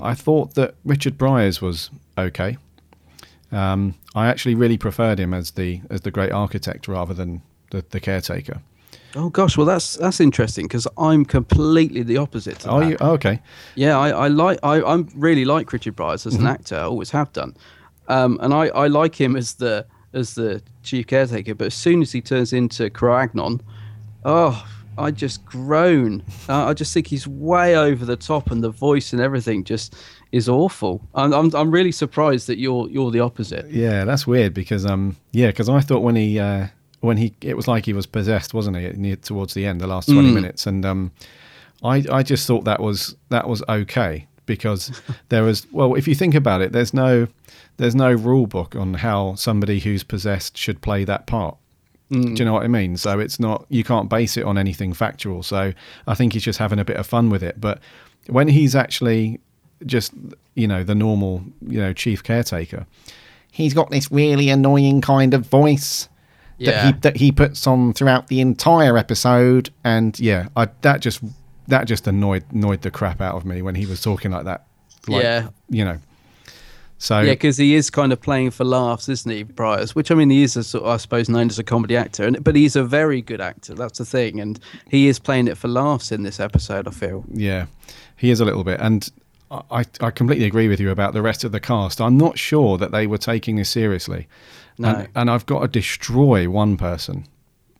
I thought that Richard Briers was okay. Um, I actually really preferred him as the as the great architect rather than the, the caretaker. Oh gosh, well that's that's interesting because I'm completely the opposite. To Are that. you oh, okay? Yeah, I, I like I I'm really like Richard Briers as an actor. I always have done, um, and I, I like him as the as the chief caretaker. But as soon as he turns into Kroagnon, oh, I just groan. Uh, I just think he's way over the top, and the voice and everything just is awful. I'm I'm, I'm really surprised that you're you're the opposite. Yeah, that's weird because um yeah, because I thought when he uh, when he it was like he was possessed, wasn't he? Near towards the end, the last twenty minutes, and um, I I just thought that was that was okay because (laughs) there was well, if you think about it, there's no there's no rule book on how somebody who's possessed should play that part. Do you know what I mean? So it's not you can't base it on anything factual. So I think he's just having a bit of fun with it. But when he's actually just you know the normal you know chief caretaker, he's got this really annoying kind of voice that he that he puts on throughout the entire episode, and yeah, I, that just that just annoyed annoyed the crap out of me when he was talking like that. Like, Yeah. you know. So Yeah, because he is kind of playing for laughs, isn't he, Briers? Which I mean, he is, a sort, of, I suppose, known as a comedy actor, and but he's a very good actor. That's the thing, and he is playing it for laughs in this episode. I feel. Yeah, he is a little bit, and I I completely agree with you about the rest of the cast. I'm not sure that they were taking this seriously. No. and, and I've got to destroy one person,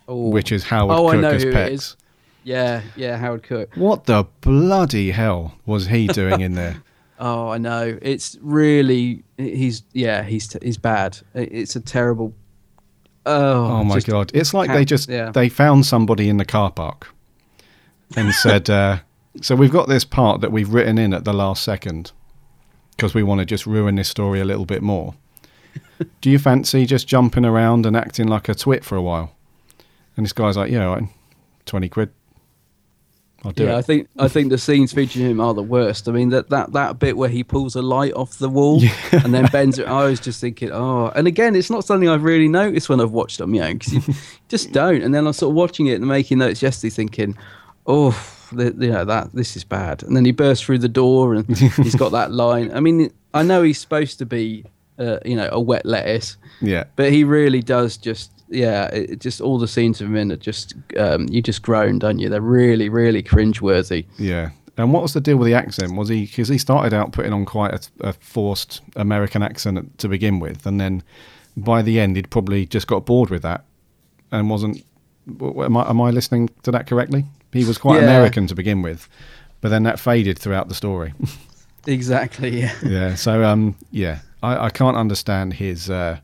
Oh, which is Howard Oh, I Cooke know as who Pex. is. yeah, yeah, Howard Cooke. What the bloody hell was he doing in there? (laughs) (laughs) Oh, I know. It's really he's yeah he's he's bad. It's a terrible. Oh, Oh my god! It's like they just yeah. they found somebody in the car park and (laughs) said, uh, "So we've got this part that we've written in at the last second because we want to just ruin this story a little bit more. Do you fancy just jumping around and acting like a twit for a while?" And this guy's like, "Yeah, right, twenty quid. I'll do yeah, I think I think the scenes featuring him are the worst. I mean that that that bit where he pulls a light off the wall and then bends it. I was just thinking, oh, and again, it's not something I've really noticed when I've watched them, you know, because you (laughs) just don't. And then I'm sort of watching it and making notes yesterday, thinking, oh, the, you know that this is bad. And then he bursts through the door and he's got that line. I mean, I know he's supposed to be, uh, you know, a wet lettuce, yeah, but he really does just yeah it, just all the scenes of him in are just um, you just groan don't you they're really really cringeworthy yeah. And what was the deal with the accent? Was he because he started out putting on quite a, a forced American accent to begin with, and then by the end he'd probably just got bored with that and wasn't. Am I, am I listening to that correctly? He was quite Yeah. American to begin with, but then that faded throughout the story. (laughs) exactly yeah yeah. So um, yeah, I, I can't understand his uh,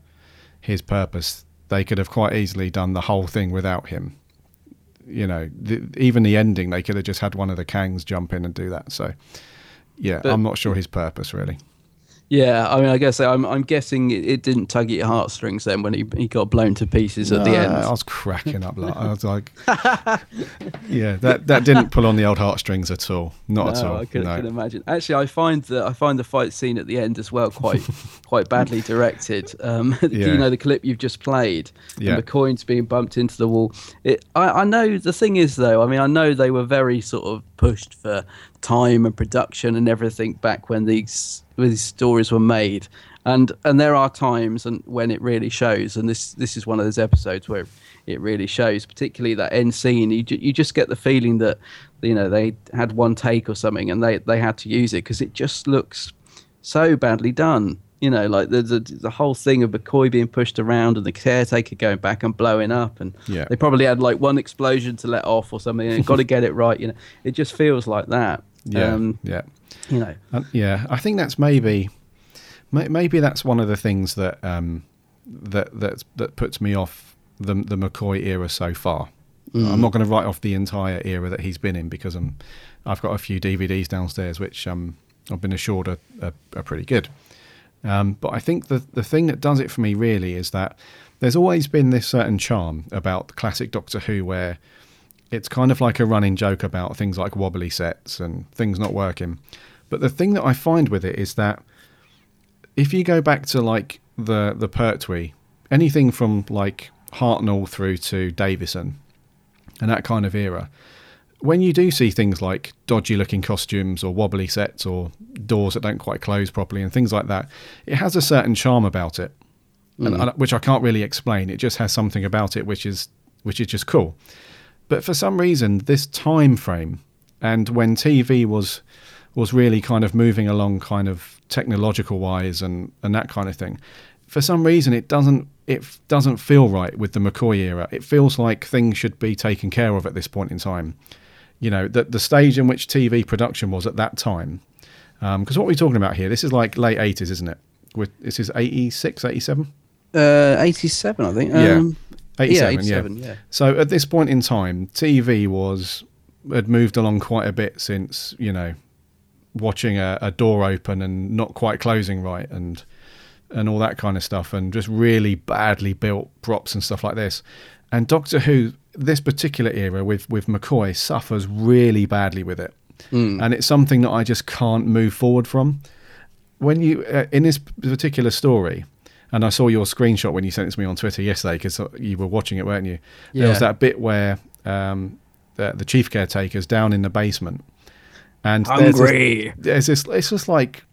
his purpose. They could have quite easily done the whole thing without him. You know, the, even the ending, they could have just had one of the Kangs jump in and do that. So, yeah, But- I'm not sure his purpose really. Yeah i mean i guess i'm, I'm guessing it, it didn't tug at your heartstrings then when he, he got blown to pieces at the end I was cracking up. Like, I was like, (laughs) yeah, that that didn't pull on the old heartstrings at all. Not at all. I can, no. imagine. Actually, I find that I find the fight scene at the end as well quite (laughs) quite badly directed. Um, (laughs) Yeah. You know, the clip you've just played, Yeah. the coins being bumped into the wall. It, I, I know the thing is though. I mean, I know they were very sort of pushed for time and production and everything back when these when these stories were made. And and there are times and when it really shows. And this this is one of those episodes where it really shows, particularly that end scene. You you just get the feeling that you know they had one take or something and they they had to use it because it just looks so badly done. You know, like the, the the whole thing of McCoy being pushed around and the caretaker going back and blowing up, and Yeah. they probably had like one explosion to let off or something. And got to (laughs) get it right. You know, it just feels like that. Yeah, Um, yeah. you know. Uh, yeah, I think that's maybe, may- maybe that's one of the things that um, that that that puts me off the the McCoy era so far. I'm not going to write off the entire era that he's been in because I'm, I've got a few DVDs downstairs which um, I've been assured are, are, are pretty good. Um, but I think the the thing that does it for me really is that there's always been this certain charm about the classic Doctor Who where it's kind of like a running joke about things like wobbly sets and things not working. But the thing that I find with it is that if you go back to like the the Pertwee, anything from like Hartnell through to Davison and that kind of era, when you do see things like dodgy looking costumes or wobbly sets or doors that don't quite close properly and things like that, it has a certain charm about it, and, mm. and- which I can't really explain. It just has something about it which is which is just cool. But for some reason, this time frame and when TV was was really kind of moving along, kind of technological wise and and that kind of thing, for some reason it doesn't it doesn't feel right with the McCoy era. It feels like things should be taken care of at this point in time. You know, the the stage in which TV production was at that time. Because what we're talking about here, this is like late 80s, isn't it? With, this is 86, 87? Uh, 87, I think. Yeah. Um, 87, yeah, 87, yeah. So at this point in time, TV was had moved along quite a bit since you know watching a, a door open and not quite closing right and and all that kind of stuff and just really badly built props and stuff like this. And Doctor Who, this particular era with with McCoy suffers really badly with it, and it's something that I just can't move forward from. When you uh, in this particular story, And I saw your screenshot when you sent it to me on Twitter yesterday because you were watching it, weren't you? There was that bit where um, the, the chief caretaker's down in the basement, and there's this- There's this. It's just like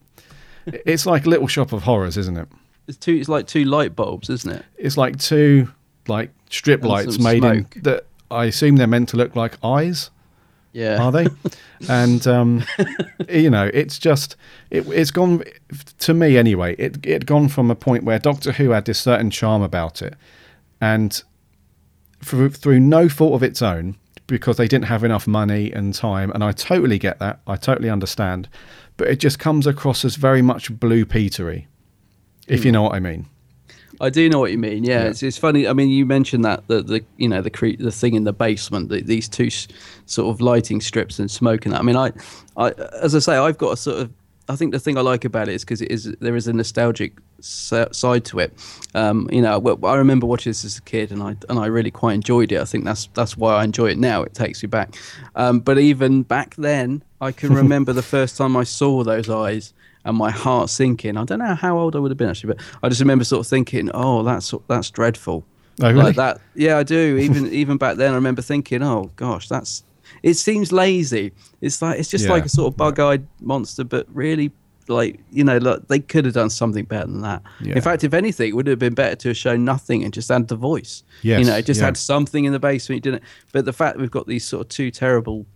it's like a Little Shop of Horrors, isn't it? It's two. It's like two light bulbs, isn't it? It's like two like strip And lights made smoke. in that. I assume they're meant to look like eyes. Yeah. are they? (laughs) and um, you know, it's just it, it's gone to me anyway. It it gone from a point where Doctor Who had this certain charm about it, and through, through no fault of its own, because they didn't have enough money and time, and I totally get that. I totally understand, but it just comes across as very much blue petery, if you know what I mean. I do know what you mean. Yeah, Yeah. It's, it's funny. I mean, you mentioned that the the you know the cre- the thing in the basement, the, these two s- sort of lighting strips and smoke and that. I mean, I, I as I say, I've got a sort of. I think the thing I like about it is because it is there is a nostalgic s- side to it. Um, you know, well, I remember watching this as a kid, and I and I really quite enjoyed it. I think that's that's why I enjoy it now. It takes me back. Um, but even back then, I can (laughs) remember the first time I saw those eyes and my heart sinking. I don't know how old I would have been actually, but I just remember sort of thinking, "Oh, that's that's dreadful." Oh, really? Like that. Yeah, I do. Even (laughs) even back then, I remember thinking, "Oh gosh, that's." It seems lazy. It's like it's just Yeah. like a sort of bug-eyed monster, but really, like you know, look, they could have done something better than that. Yeah. In fact, if anything, it would have been better to have shown nothing and just had the voice. Yes, you know, just yeah. had something in the basement. You didn't. But the fact we've got these sort of two terrible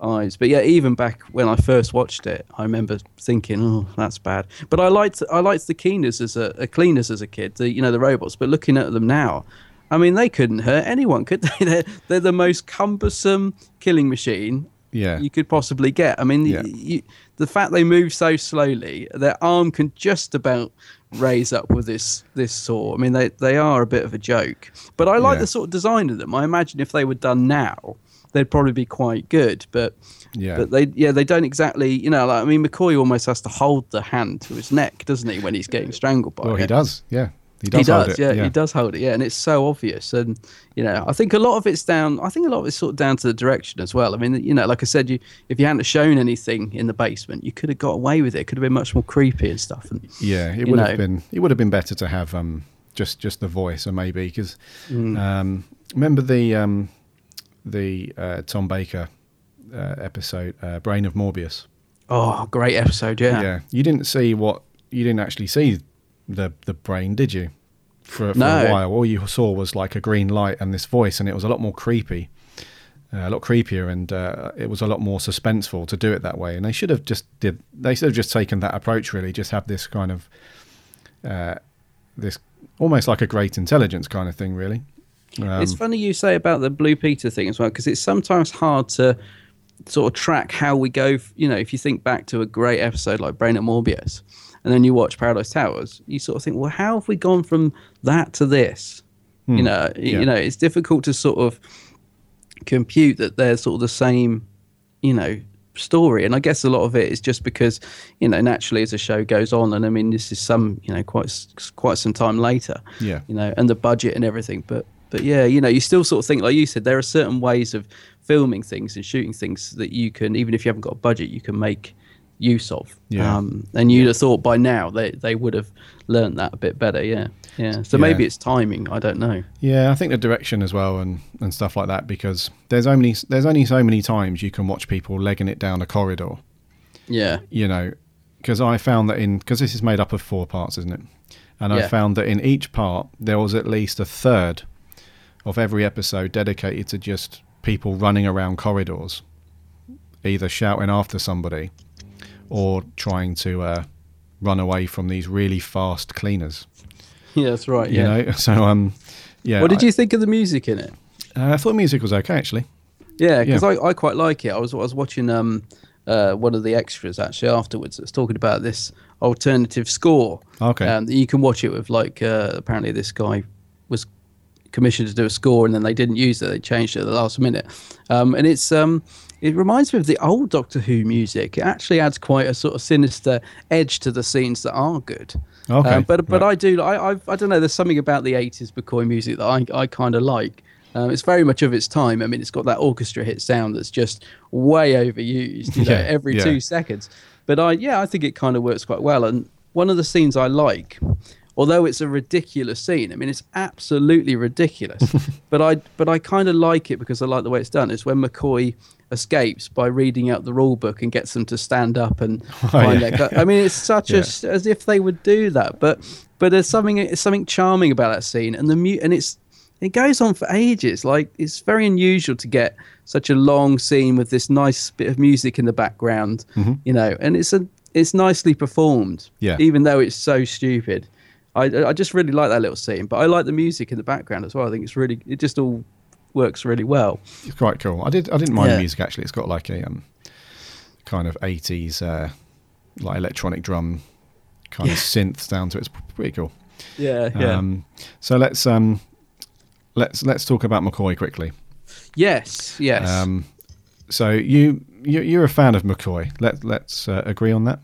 eyes. But yeah, even back when I first watched it, I remember thinking, "Oh, that's bad." But I liked I liked the cleaners as a, a cleaners as a kid. The you know the robots. But looking at them now, I mean, they couldn't hurt anyone, could they? (laughs) They're, they're the most cumbersome killing machine Yeah. you could possibly get. I mean, Yeah. you, the fact they move so slowly, their arm can just about raise up with this this saw. I mean, they they are a bit of a joke. But I like Yeah. the sort of design of them. I imagine if they were done now, they'd probably be quite good. But Yeah. but they yeah they don't exactly you know like I mean McCoy almost has to hold the hand to his neck, doesn't he, when he's getting strangled by Well, he does. Yeah. He does. He does, it, yeah, he does hold it, yeah, and it's so obvious, and you know, I think a lot of it's down. I think a lot of it's sort of down to the direction as well. I mean, you know, like I said, you if you hadn't shown anything in the basement, you could have got away with it. It could have been much more creepy and stuff. And Yeah, it would know. have been. It would have been better to have um, just just the voice, or maybe because Mm. um, remember the um, the uh, Tom Baker uh, episode, uh, Brain of Morbius. oh, great episode, yeah. Yeah, you didn't see what you didn't actually see the the brain, did you? For, for No. a while, all you saw was like a green light and this voice, and it was a lot more creepy, uh, a lot creepier, and uh, it was a lot more suspenseful to do it that way. And they should have just did. They should have just taken that approach. Really, just have this kind of uh, this almost like a great intelligence kind of thing. Really, um, it's funny you say about the Blue Peter thing as well, because it's sometimes hard to sort of track how we go. f- You know, if you think back to a great episode like Brain of Morbius, and then you watch Paradise Towers, you sort of think, well, how have we gone from that to this? You know, Hmm. Yeah. you know, it's difficult to sort of compute that they're sort of the same, you know, story. And I guess a lot of it is just because, you know, naturally as the show goes on, and I mean, this is some, you know, quite quite some time later. Yeah. You know, and the budget and everything, but but yeah, you know, you still sort of think, like you said, there are certain ways of filming things and shooting things that you can, even if you haven't got a budget, you can make use of. Yeah. Um, and you'd have thought by now they they would have learned that a bit better. Yeah. Yeah. So maybe it's timing. I don't know. Yeah, I think the direction as well and, and stuff like that because there's only there's only so many times you can watch people legging it down a corridor. Yeah. You know, because I found that in because this is made up of four parts, isn't it? And I found that in each part there was at least a third of every episode dedicated to just people running around corridors, either shouting after somebody or trying to uh, run away from these really fast cleaners. (laughs) Yeah, that's right. You Yeah. know, (laughs) so um, yeah. what did I- you think of the music in it? Uh, I thought the music was okay actually. Yeah, because Yeah. I, I quite like it. I was I was watching um uh one of the extras actually afterwards. that's talking about this alternative score. Okay. Um, you can watch it with like uh, apparently this guy was commissioned to do a score and then they didn't use it. They changed it at the last minute. Um, and it's um it reminds me of the old Doctor Who music. It actually adds quite a sort of sinister edge to the scenes that are good. Okay, Um, but but right. I do I, I I don't know. There's something about the '80s McCoy music that I I kind of like. Um, it's very much of its time. I mean, it's got that orchestra hit sound that's just way overused, you (laughs) know, Yeah, every yeah. two seconds. But I yeah, I think it kind of works quite well. And one of the scenes I like although it's a ridiculous scene. I mean, it's absolutely ridiculous, (laughs) but I but I kind of like it because I like the way it's done. It's when McCoy escapes by reading out the rule book and gets them to stand up and (laughs) oh, find yeah. their gu- I mean, it's such Yeah. a as if they would do that, but but there's something it's something charming about that scene, and the mu- and it's it goes on for ages. Like it's very unusual to get such a long scene with this nice bit of music in the background, mm-hmm. you know, and it's a it's nicely performed, Yeah. even though it's so stupid. I I just really like that little scene, but I like the music in the background as well. I think it's really it just all works really well. It's quite cool. I did. I didn't mind Yeah. the music actually. It's got like a um, kind of eighties uh, like electronic drum kind of synth down to it. It's pretty cool. Yeah, yeah. Um, so let's um, let's let's talk about McCoy quickly. yes, yes. Um, so you, you you're a fan of McCoy. Let let's uh, agree on that.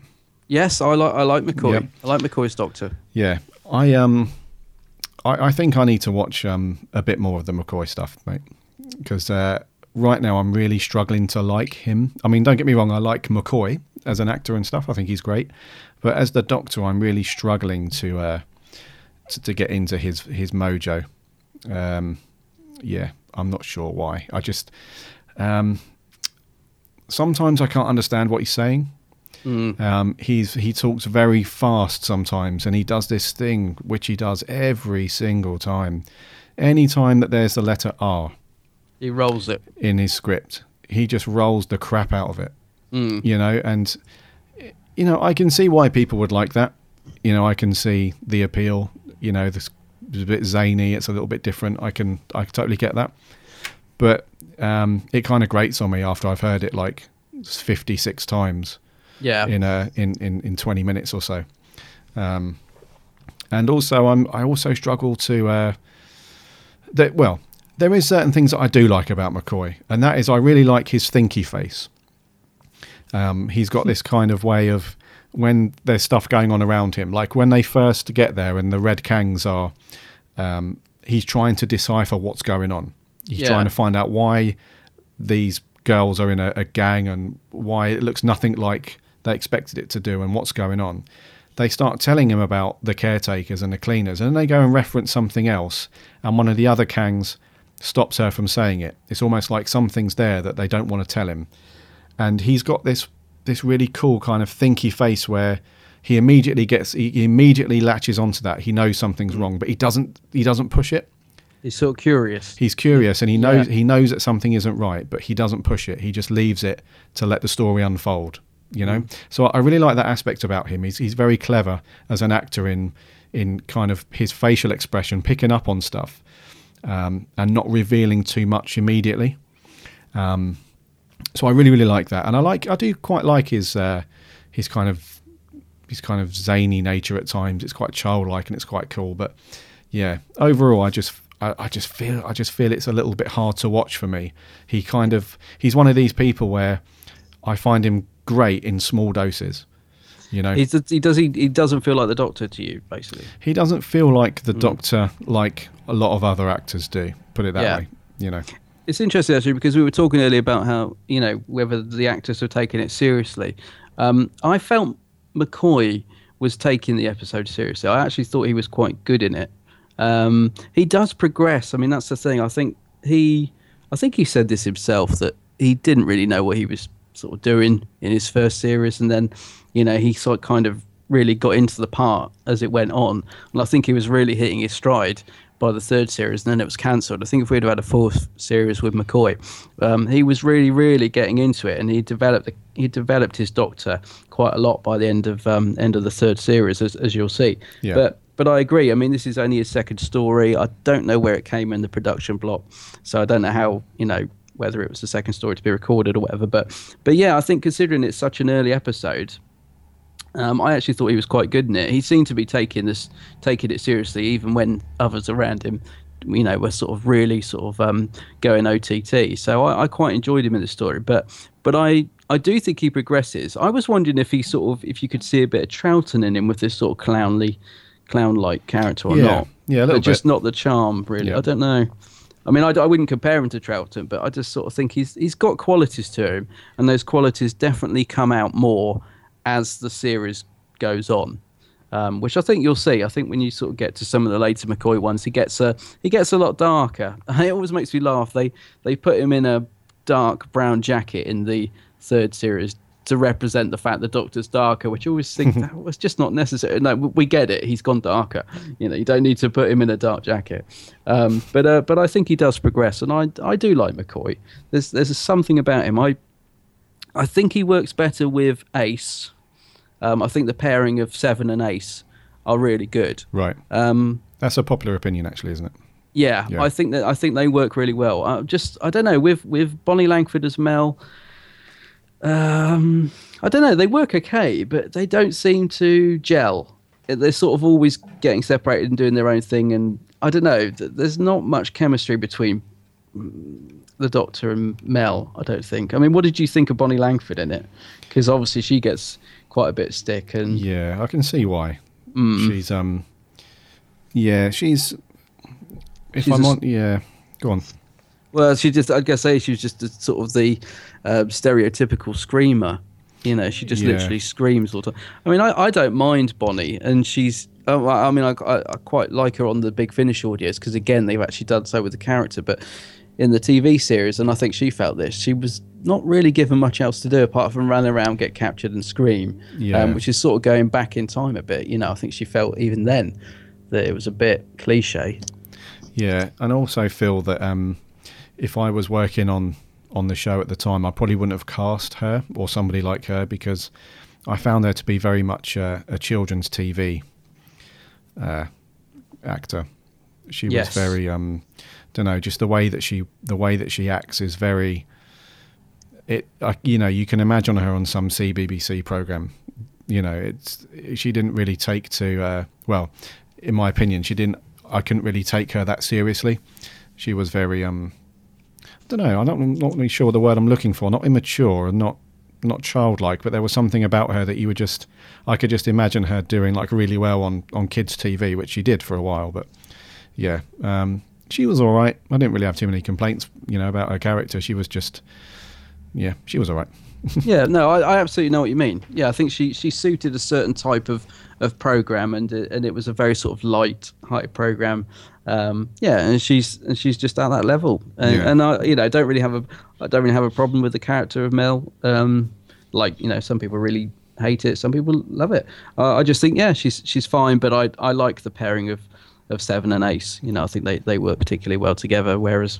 yes, I like I like McCoy. Yep. I like McCoy's Doctor. Yeah, I um, I, I think I need to watch um a bit more of the McCoy stuff, mate, because uh, right now I'm really struggling to like him. I mean, don't get me wrong, I like McCoy as an actor and stuff. I think he's great, but as the Doctor, I'm really struggling to uh to, to get into his his mojo. Um, yeah, I'm not sure why. I just um, sometimes I can't understand what he's saying. Um, he's he talks very fast sometimes, and he does this thing which he does every single time. Any time that there's the letter R He rolls it. in his script, he just rolls the crap out of it. You know, and you know I can see why people would like that. You know, I can see the appeal. You know, this is a bit zany. It's a little bit different. I can I totally get that, but um, it kind of grates on me after I've heard it like fifty six times Yeah. in a in, in, in 20 minutes or so. Um, and also, I'm I also struggle to uh, that. Well, there is certain things that I do like about McCoy, and that is I really like his thinky face. Um, he's got (laughs) this kind of way of when there's stuff going on around him, like when they first get there and the red kangs are, um, he's trying to decipher what's going on. He's Yeah. trying to find out why these girls are in a, a gang and why it looks nothing like they expected it to do and what's going on. They start telling him about the caretakers and the cleaners, and then they go and reference something else, and one of the other Kangs stops her from saying it. It's almost like something's there that they don't want to tell him. And he's got this this really cool kind of thinky face where he immediately gets he, he immediately latches onto that. He knows something's wrong, but he doesn't he doesn't push it He's sort of curious. he's curious and he knows Yeah. he knows that something isn't right but he doesn't push it he just leaves it to let the story unfold you know? So i really like that aspect about him. He's, he's very clever as an actor in in kind of his facial expression picking up on stuff um, and not revealing too much immediately. Um, so i really really like that. And i like i do quite like his uh, his kind of his kind of zany nature at times. It's quite childlike and it's quite cool. But yeah overall i just I, I just feel i just feel it's a little bit hard to watch for me. He kind of he's one of these people where i find him great in small doses you know He's, he does he, he doesn't feel like the Doctor to you, basically. he doesn't feel like Mm. the doctor like a lot of other actors do put it that Yeah. way you know It's interesting actually because we were talking earlier about how you know whether the actors were taking it seriously. Um, I felt McCoy was taking the episode seriously. I actually thought he was quite good in it. Um, he does progress. I mean, that's the thing. I think he, I think he said this himself that he didn't really know what he was sort of doing in his first series, and then, you know, he sort of kind of really got into the part as it went on, and I think he was really hitting his stride by the third series, and then it was cancelled. I think if we'd have had a fourth series with McCoy, um, he was really, really getting into it, and he developed he developed his Doctor quite a lot by the end of um, end of the third series, as, as you'll see. Yeah. But but I agree. I mean, this is only his second story. I don't know where it came in the production block, so I don't know how you know whether it was the second story to be recorded or whatever. But but yeah, I think considering it's such an early episode, um, I actually thought he was quite good in it. He seemed to be taking this, taking it seriously, even when others around him, you know, were sort of really sort of um, going OTT. So I, I quite enjoyed him in the story. But but I I do think he progresses. I was wondering if he sort of if you could see a bit of Troughton in him with this sort of clownly, clown-like character or Yeah. not. Yeah, a little but just not the charm, really. Yeah. I don't know. I mean, I, I wouldn't compare him to Troughton, but I just sort of think he's he's got qualities to him, and those qualities definitely come out more as the series goes on. Um, which I think you'll see. I think when you sort of get to some of the later McCoy ones, he gets a he gets a lot darker. (laughs) It always makes me laugh. They they put him in a dark brown jacket in the third series to represent the fact the Doctor's darker, which I always think that (laughs) was just not necessary. No, we get it. He's gone darker. You know, you don't need to put him in a dark jacket. Um, but uh, but I think he does progress, and I I do like McCoy. There's there's something about him. I I think he works better with Ace. Um, I think the pairing of Seven and Ace are really good. Right. Um, That's a popular opinion, actually, isn't it? yeah, Yeah. I think that I think they work really well. Uh, just I don't know with with Bonnie Langford as Mel. Um, I don't know. They work okay, but they don't seem to gel. They're sort of always getting separated and doing their own thing, and I don't know. There's not much chemistry between mm, the Doctor and Mel. I don't think. I mean, what did you think of Bonnie Langford in it? Because obviously she gets quite a bit stick, and Yeah, I can see why. Mm. She's um, yeah, she's. If She's I'm a on, yeah, go on. Well, she just, I'd guess, say she was just a, sort of the uh, stereotypical screamer. You know, she just Yeah. literally screams all the time. I mean, I, I don't mind Bonnie, and she's, oh, I mean, I, I, I quite like her on the Big Finish audios because, again, they've actually done so with the character. But in the TV series, and I think she felt this, she was not really given much else to do apart from run around, get captured, and scream, Yeah. um, which is sort of going back in time a bit. You know, I think she felt even then that it was a bit cliche. Yeah, and I also feel that um, if I was working on on the show at the time, I probably wouldn't have cast her or somebody like her because I found her to be very much uh, a children's TV uh, actor. She Yes. was very, um, don't know, just the way that she the way that she acts is very. It, uh, you know, you can imagine her on some CBBC program. You know, it's she didn't really take to uh, well, in my opinion, she didn't. I couldn't really take her that seriously. She was very um, don't know. I'm not, I'm not really sure the word I'm looking for. Not immature and not not childlike, but there was something about her that you would just I could just imagine her doing like really well on on kids TV, which she did for a while. But yeah, um, she was all right. I didn't really have too many complaints, you know, about her character. She was just yeah, she was all right. (laughs) yeah, no, I, I absolutely know what you mean. Yeah, I think she she suited a certain type of of program, and it, and it was a very sort of light height program. Um, yeah, and she's and she's just at that level, and, Yeah. and I you know don't really have a I don't really have a problem with the character of Mel. Um, like you know, some people really hate it, some people love it. Uh, I just think yeah, she's she's fine, but I I like the pairing of of Seven and Ace. You know, I think they they work particularly well together, whereas.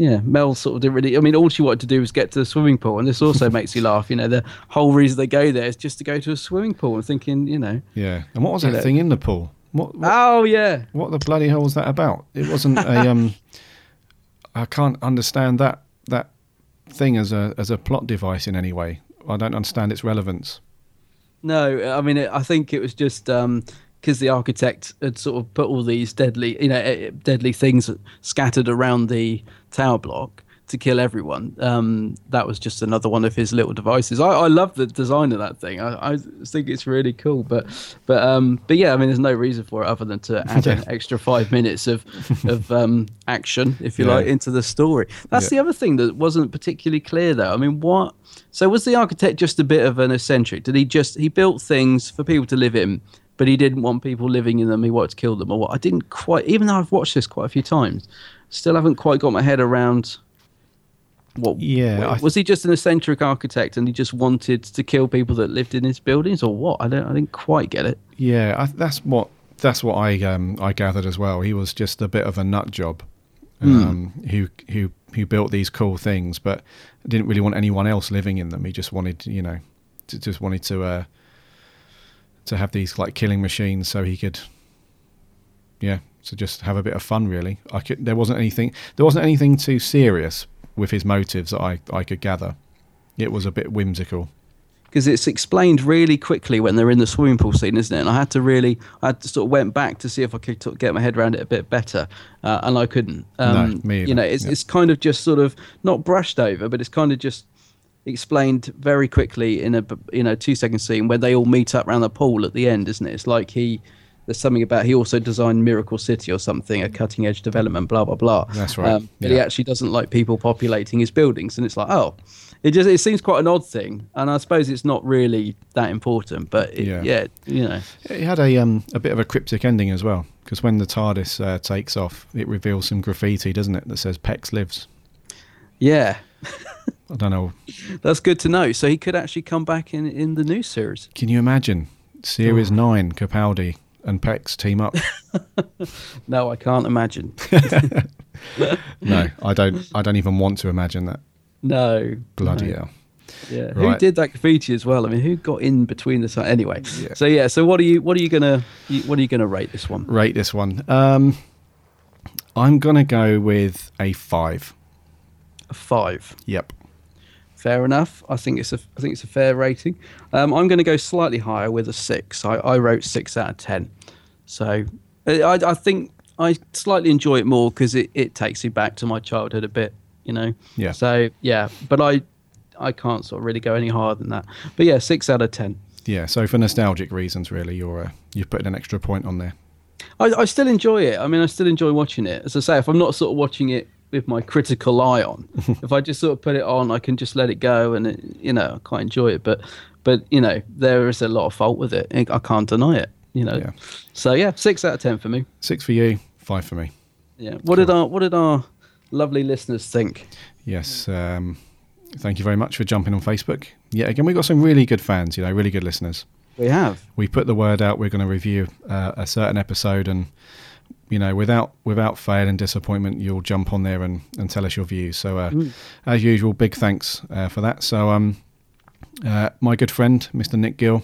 Yeah, Mel sort of didn't really. I mean, all she wanted to do was get to the swimming pool, and this also (laughs) makes you laugh. You know, the whole reason they go there is just to go to a swimming pool. and thinking, you know, Yeah. And what was that know. thing in the pool? What, what oh yeah, what the bloody hell was that about? It wasn't a (laughs) um. I can't understand that that thing as a as a plot device in any way. I don't understand its relevance. no, I mean, it, I think it was just because the architect had sort of put all these deadly, you know, eh, deadly things scattered around the tower block to kill everyone. Um, that was just another one of his little devices. I, I love the design of that thing. I, I think it's really cool. But but um, but yeah, I mean, there's no reason for it other than to add an (laughs) extra five minutes of (laughs) of um, action, if you Yeah. like, into the story. That's Yeah. the other thing that wasn't particularly clear, though. I mean, what? So was the architect just a bit of an eccentric? Did he just he built things for people to live in? But he didn't want people living in them. He wanted to kill them, or what? I didn't quite. Even though I've watched this quite a few times, still haven't quite got my head around what Yeah, I- was he just an eccentric architect and he just wanted to kill people that lived in his buildings or what i don't i didn't quite get it Yeah, I, that's what that's what I um, I gathered as well. He was just a bit of a nut job um, who who who built these cool things, but didn't really want anyone else living in them. He just wanted, you know, to, just wanted to uh, to have these like killing machines so he could, yeah, so just have a bit of fun. Really, I could. There wasn't anything. There wasn't anything too serious with his motives that I I could gather. It was a bit whimsical. because it's explained really quickly when they're in the swimming pool scene isn't it and i had to really i had to sort of went back to see if i could sort of get my head around it a bit better uh, and i couldn't um, me you know it's, yeah. it's kind of just sort of not brushed over but it's kind of just explained very quickly in a you know two second scene where they all meet up around the pool at the end isn't it it's like he there's something about he also designed Miracle City or something, a cutting edge development, blah blah blah. That's right, Um, but he actually doesn't like people populating his buildings, and it's like, oh, it just it seems quite an odd thing, and I suppose it's not really that important. But it, Yeah. yeah. you know, It had a um a bit of a cryptic ending as well because when the TARDIS uh, takes off, it reveals some graffiti, doesn't it, that says Pex lives. yeah, (laughs) I don't know. that's good to know. So he could actually come back in in the new series. Can you imagine Series Nine, Capaldi and Pex team up? (laughs) No, I can't imagine. (laughs) (laughs) no, I don't. I don't even want to imagine that. No, Bloody no. hell. Yeah, who did that graffiti as well? I mean, who got in between the si- anyway? Yeah. So yeah, so what are you what are you gonna what are you gonna rate this one? Rate this one. Um, I'm gonna go with a five. A five. Yep. Fair enough. I think it's a I think it's a fair rating. Um, I'm going to go slightly higher with a six. I, I wrote six out of ten. So I, I think I slightly enjoy it more because it, it takes me back to my childhood a bit. You know. Yeah. So yeah, but I I can't sort of really go any higher than that. But yeah, six out of ten. Yeah. So for nostalgic reasons, really, you're uh, you've put an extra point on there. I, I still enjoy it. I mean, I still enjoy watching it. As I say, if I'm not sort of watching it with my critical eye on, (laughs) if I just sort of put it on, I can just let it go, and it, you know, I quite enjoy it. But, but you know, there is a lot of fault with it. I can't deny it. You know, Yeah. so yeah, six out of ten for me. Six for you, five for me. Yeah. What did our What did our lovely listeners think? Yes. Um, thank you very much for jumping on Facebook. Yeah. Again, we've got some really good fans. You know, really good listeners. We have. we put the word out we're going to review uh, a certain episode and you know without without fail and disappointment you'll jump on there and, and tell us your views so uh, as usual big thanks uh, for that so um uh, my good friend mr nick gill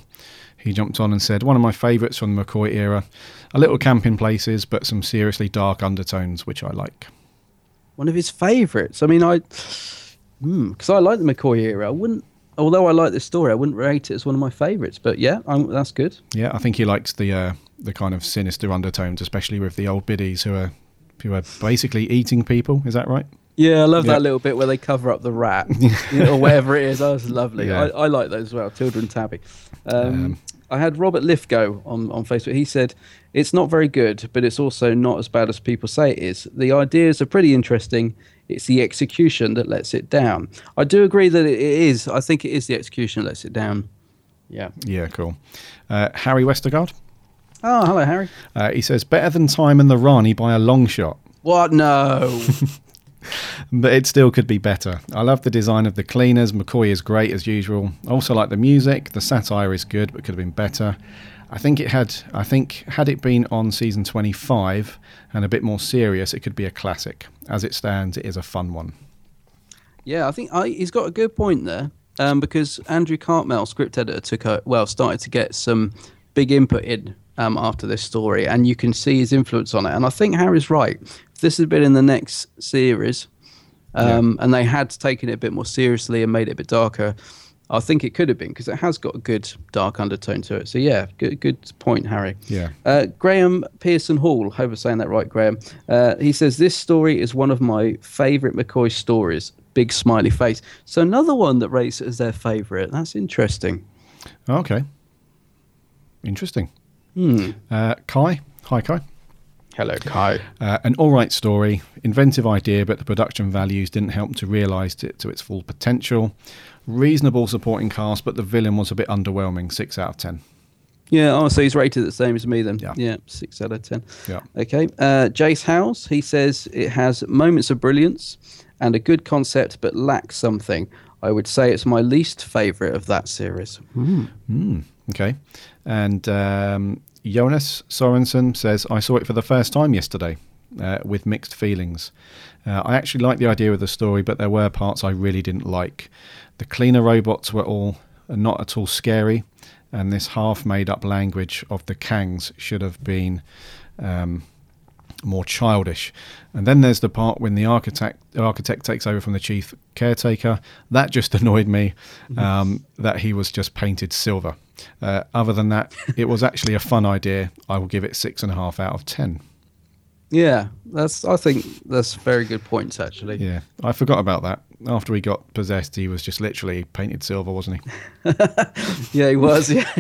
he jumped on and said one of my favourites from the mccoy era a little camp in places but some seriously dark undertones which i like One of his favourites. I mean, I because I like the McCoy era. I wouldn't. Although I like this story, I wouldn't rate it as one of my favourites. But yeah, I'm, that's good. yeah i think he likes the uh, the kind of sinister undertones especially with the old biddies who are who are basically eating people is that right Yeah, I love Yeah. that little bit where they cover up the rat (laughs) you know, or whatever it is. That was lovely. Yeah. I, I like those as well, Tilda and Tabby. Um, Um, I had Robert Lithgow on, on Facebook. He said, It's not very good, but it's also not as bad as people say it is. The ideas are pretty interesting. It's the execution that lets it down. I do agree that it is. I think it is the execution that lets it down. Yeah. Yeah, cool. Uh, Harry Westergaard. Oh, hello, Harry. Uh, he says better than Time and the Rani by a long shot, What? No. (laughs) but it still could be better. I love the design of the cleaners. McCoy is great as usual. I also like the music. The satire is good, but could have been better. I think it had. I think had it been on season twenty-five and a bit more serious, it could be a classic. As it stands, it is a fun one. Yeah, I think I, he's got a good point there um, because Andrew Cartmel, script editor, took a, well started to get some big input in um, after this story, and you can see his influence on it. And I think Harry's right. If this had been in the next series, um, and they had taken it a bit more seriously and made it a bit darker, I think it could have been because it has got a good dark undertone to it. So yeah, good good point, Harry. Yeah. Uh, Graham Pearson Hall, hope I'm saying that right, Graham. Uh, he says this story is one of my favourite McCoy stories. Big smiley face. So another one that rates as their favourite. That's interesting. Okay. Interesting. Hmm. Uh, Kai. Hi, Kai. Hello, Kai. Uh, an all right story, inventive idea, but the production values didn't help to realise it to its full potential. Reasonable supporting cast, but the villain was a bit underwhelming. Six out of ten. Yeah, oh, so he's rated the same as me then. Yeah. six out of ten. Yeah. Okay. Uh, Jace House, he says it has moments of brilliance and a good concept, but lacks something. I would say it's my least favourite of that series. Mm, okay. And um, Jonas Sorensen says, I saw it for the first time yesterday uh, with mixed feelings. Uh, I actually liked the idea of the story, but there were parts I really didn't like. The cleaner robots were all not at all scary, and this half made up language of the Kangs should have been. Um, more childish. And then there's the part when the architect architect takes over from the chief caretaker. That just (laughs) annoyed me. Um, that he was just painted silver. Uh, other than that, it was actually a fun idea. I will give it six and a half out of ten. Yeah, that's. I think that's very good points actually. Yeah, I forgot about that. After he got possessed, he was just literally painted silver, wasn't he? (laughs) Yeah, he was. Yeah.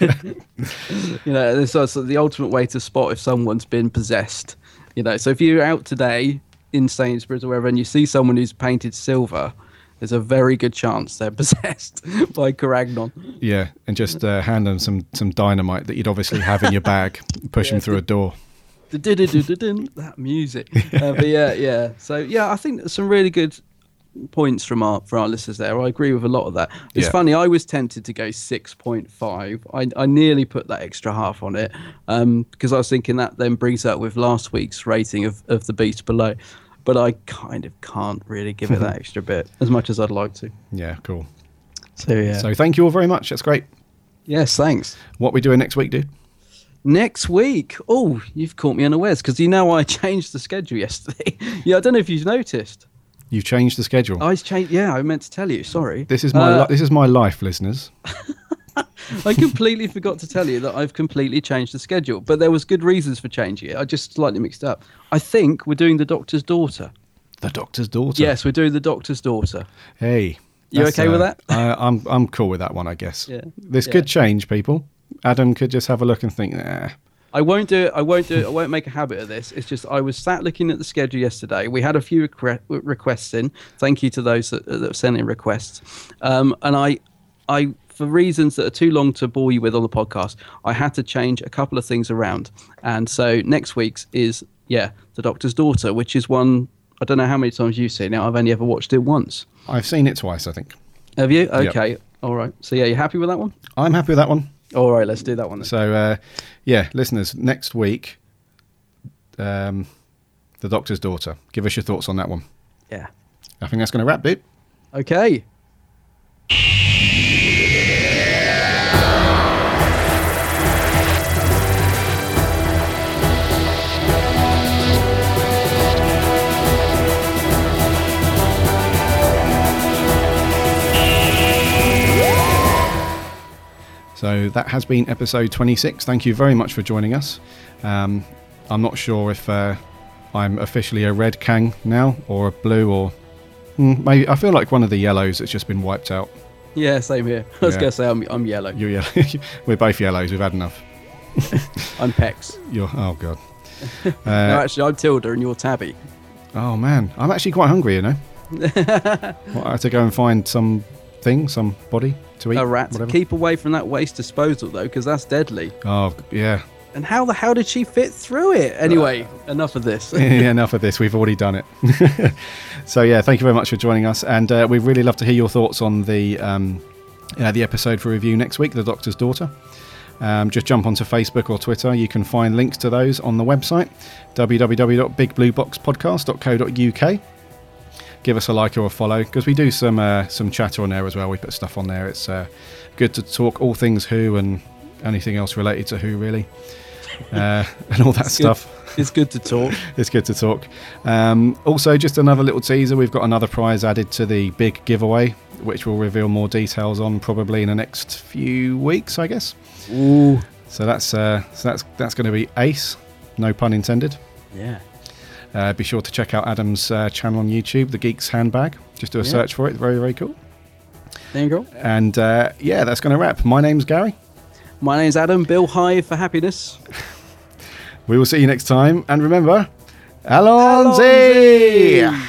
(laughs) you know, this is the ultimate way to spot if someone's been possessed. You know, so if you're out today in Sainsbury's or wherever and you see someone who's painted silver, there's a very good chance they're (laughs) possessed by Kroagnon. Yeah, and just uh, hand them some some dynamite that you'd obviously have in your bag. Push them through a door. That music. Uh, but yeah, yeah. So yeah, I think some really good points from our for our listeners there. I agree with a lot of that. It's Yeah. funny. I was tempted to go six point five. I I nearly put that extra half on it um, because I was thinking that then brings up with last week's rating of of the beast below. But I kind of can't really give it that extra bit as much as I'd like to. Yeah, cool. So yeah. So thank you all very much. That's great. yes, thanks. What we doing next week, dude? Next week. Oh, you've caught me unawares because you know I (laughs) changed the schedule yesterday. (laughs) yeah, I don't know if you've noticed. You've changed the schedule. I changed. Yeah, I meant to tell you. Sorry. This is my Uh, li- this is my life, listeners. (laughs) I completely forgot to tell you that I've completely changed the schedule, but there was good reasons for changing it. I just slightly mixed up. I think we're doing the Doctor's Daughter. The Doctor's daughter. Yes, we're doing the Doctor's Daughter. Hey. You okay with uh, that? I, I'm I'm cool with that one, I guess. Yeah. This Yeah. could change, people. Adam could just have a look and think, nah. I won't do it. I won't do it. I won't make a habit of this. It's just I was sat looking at the schedule yesterday. We had a few requ- requests in. Thank you to those that, that sent in requests. Um, and I, I for reasons that are too long to bore you with on the podcast, I had to change a couple of things around. And so next week's is yeah, the Doctor's Daughter, which is one I don't know how many times you've seen it. I've only ever watched it once. I've seen it twice, I think. Have you? Yep. Okay. All right. So yeah, you happy with that one? I'm happy with that one. All right. Let's do that one. Then. So, uh, yeah, listeners, next week, um, The Doctor's Daughter. Give us your thoughts on that one. Yeah. I think that's going to wrap it. Okay. So that has been episode 26. Thank you very much for joining us. Um, I'm not sure if uh, I'm officially a red Kang now or a blue or hmm, maybe I feel like one of the yellows that's just been wiped out. Yeah, same here. (laughs) I was Yeah. gonna say I'm I'm yellow. You're yellow. (laughs) We're both yellows. We've had enough. (laughs) I'm Pex. You're oh god. no, Uh, actually, I'm Tilda and you're Tabby. oh man, I'm actually quite hungry. You know. well, I had to go and find some thing, some body to eat. A rat. whatever. Keep away from that waste disposal though, because that's deadly. Oh yeah. And how the hell did she fit through it? Anyway, enough of this. (laughs) yeah, enough of this. We've already done it. (laughs) so yeah, thank you very much for joining us, and uh, we'd really love to hear your thoughts on the um, uh, the episode for review next week, The Doctor's Daughter. Um, just jump onto Facebook or Twitter. You can find links to those on the website www.bigblueboxpodcast.co.uk. Give us a like or a follow because we do some uh, some chatter on there as well. We put stuff on there. It's uh, good to talk all things Who and anything else related to Who really, (laughs) uh, and all that It's good- stuff It's good to talk. (laughs) it's good to talk. Um, also, just another little teaser. We've got another prize added to the big giveaway, which we'll reveal more details on probably in the next few weeks, I guess. Ooh. So that's uh, so that's that's going to be ace, no pun intended. Yeah. Uh, be sure to check out Adam's uh, channel on YouTube, The Geeks Handbag. Just do a Yeah. search for it. Very very cool. There you go. And uh, yeah, that's going to wrap. My name's Gary. My name's Adam. Bill Hive for happiness. (laughs) We will see you next time. And remember, Allons-y! Allons-y!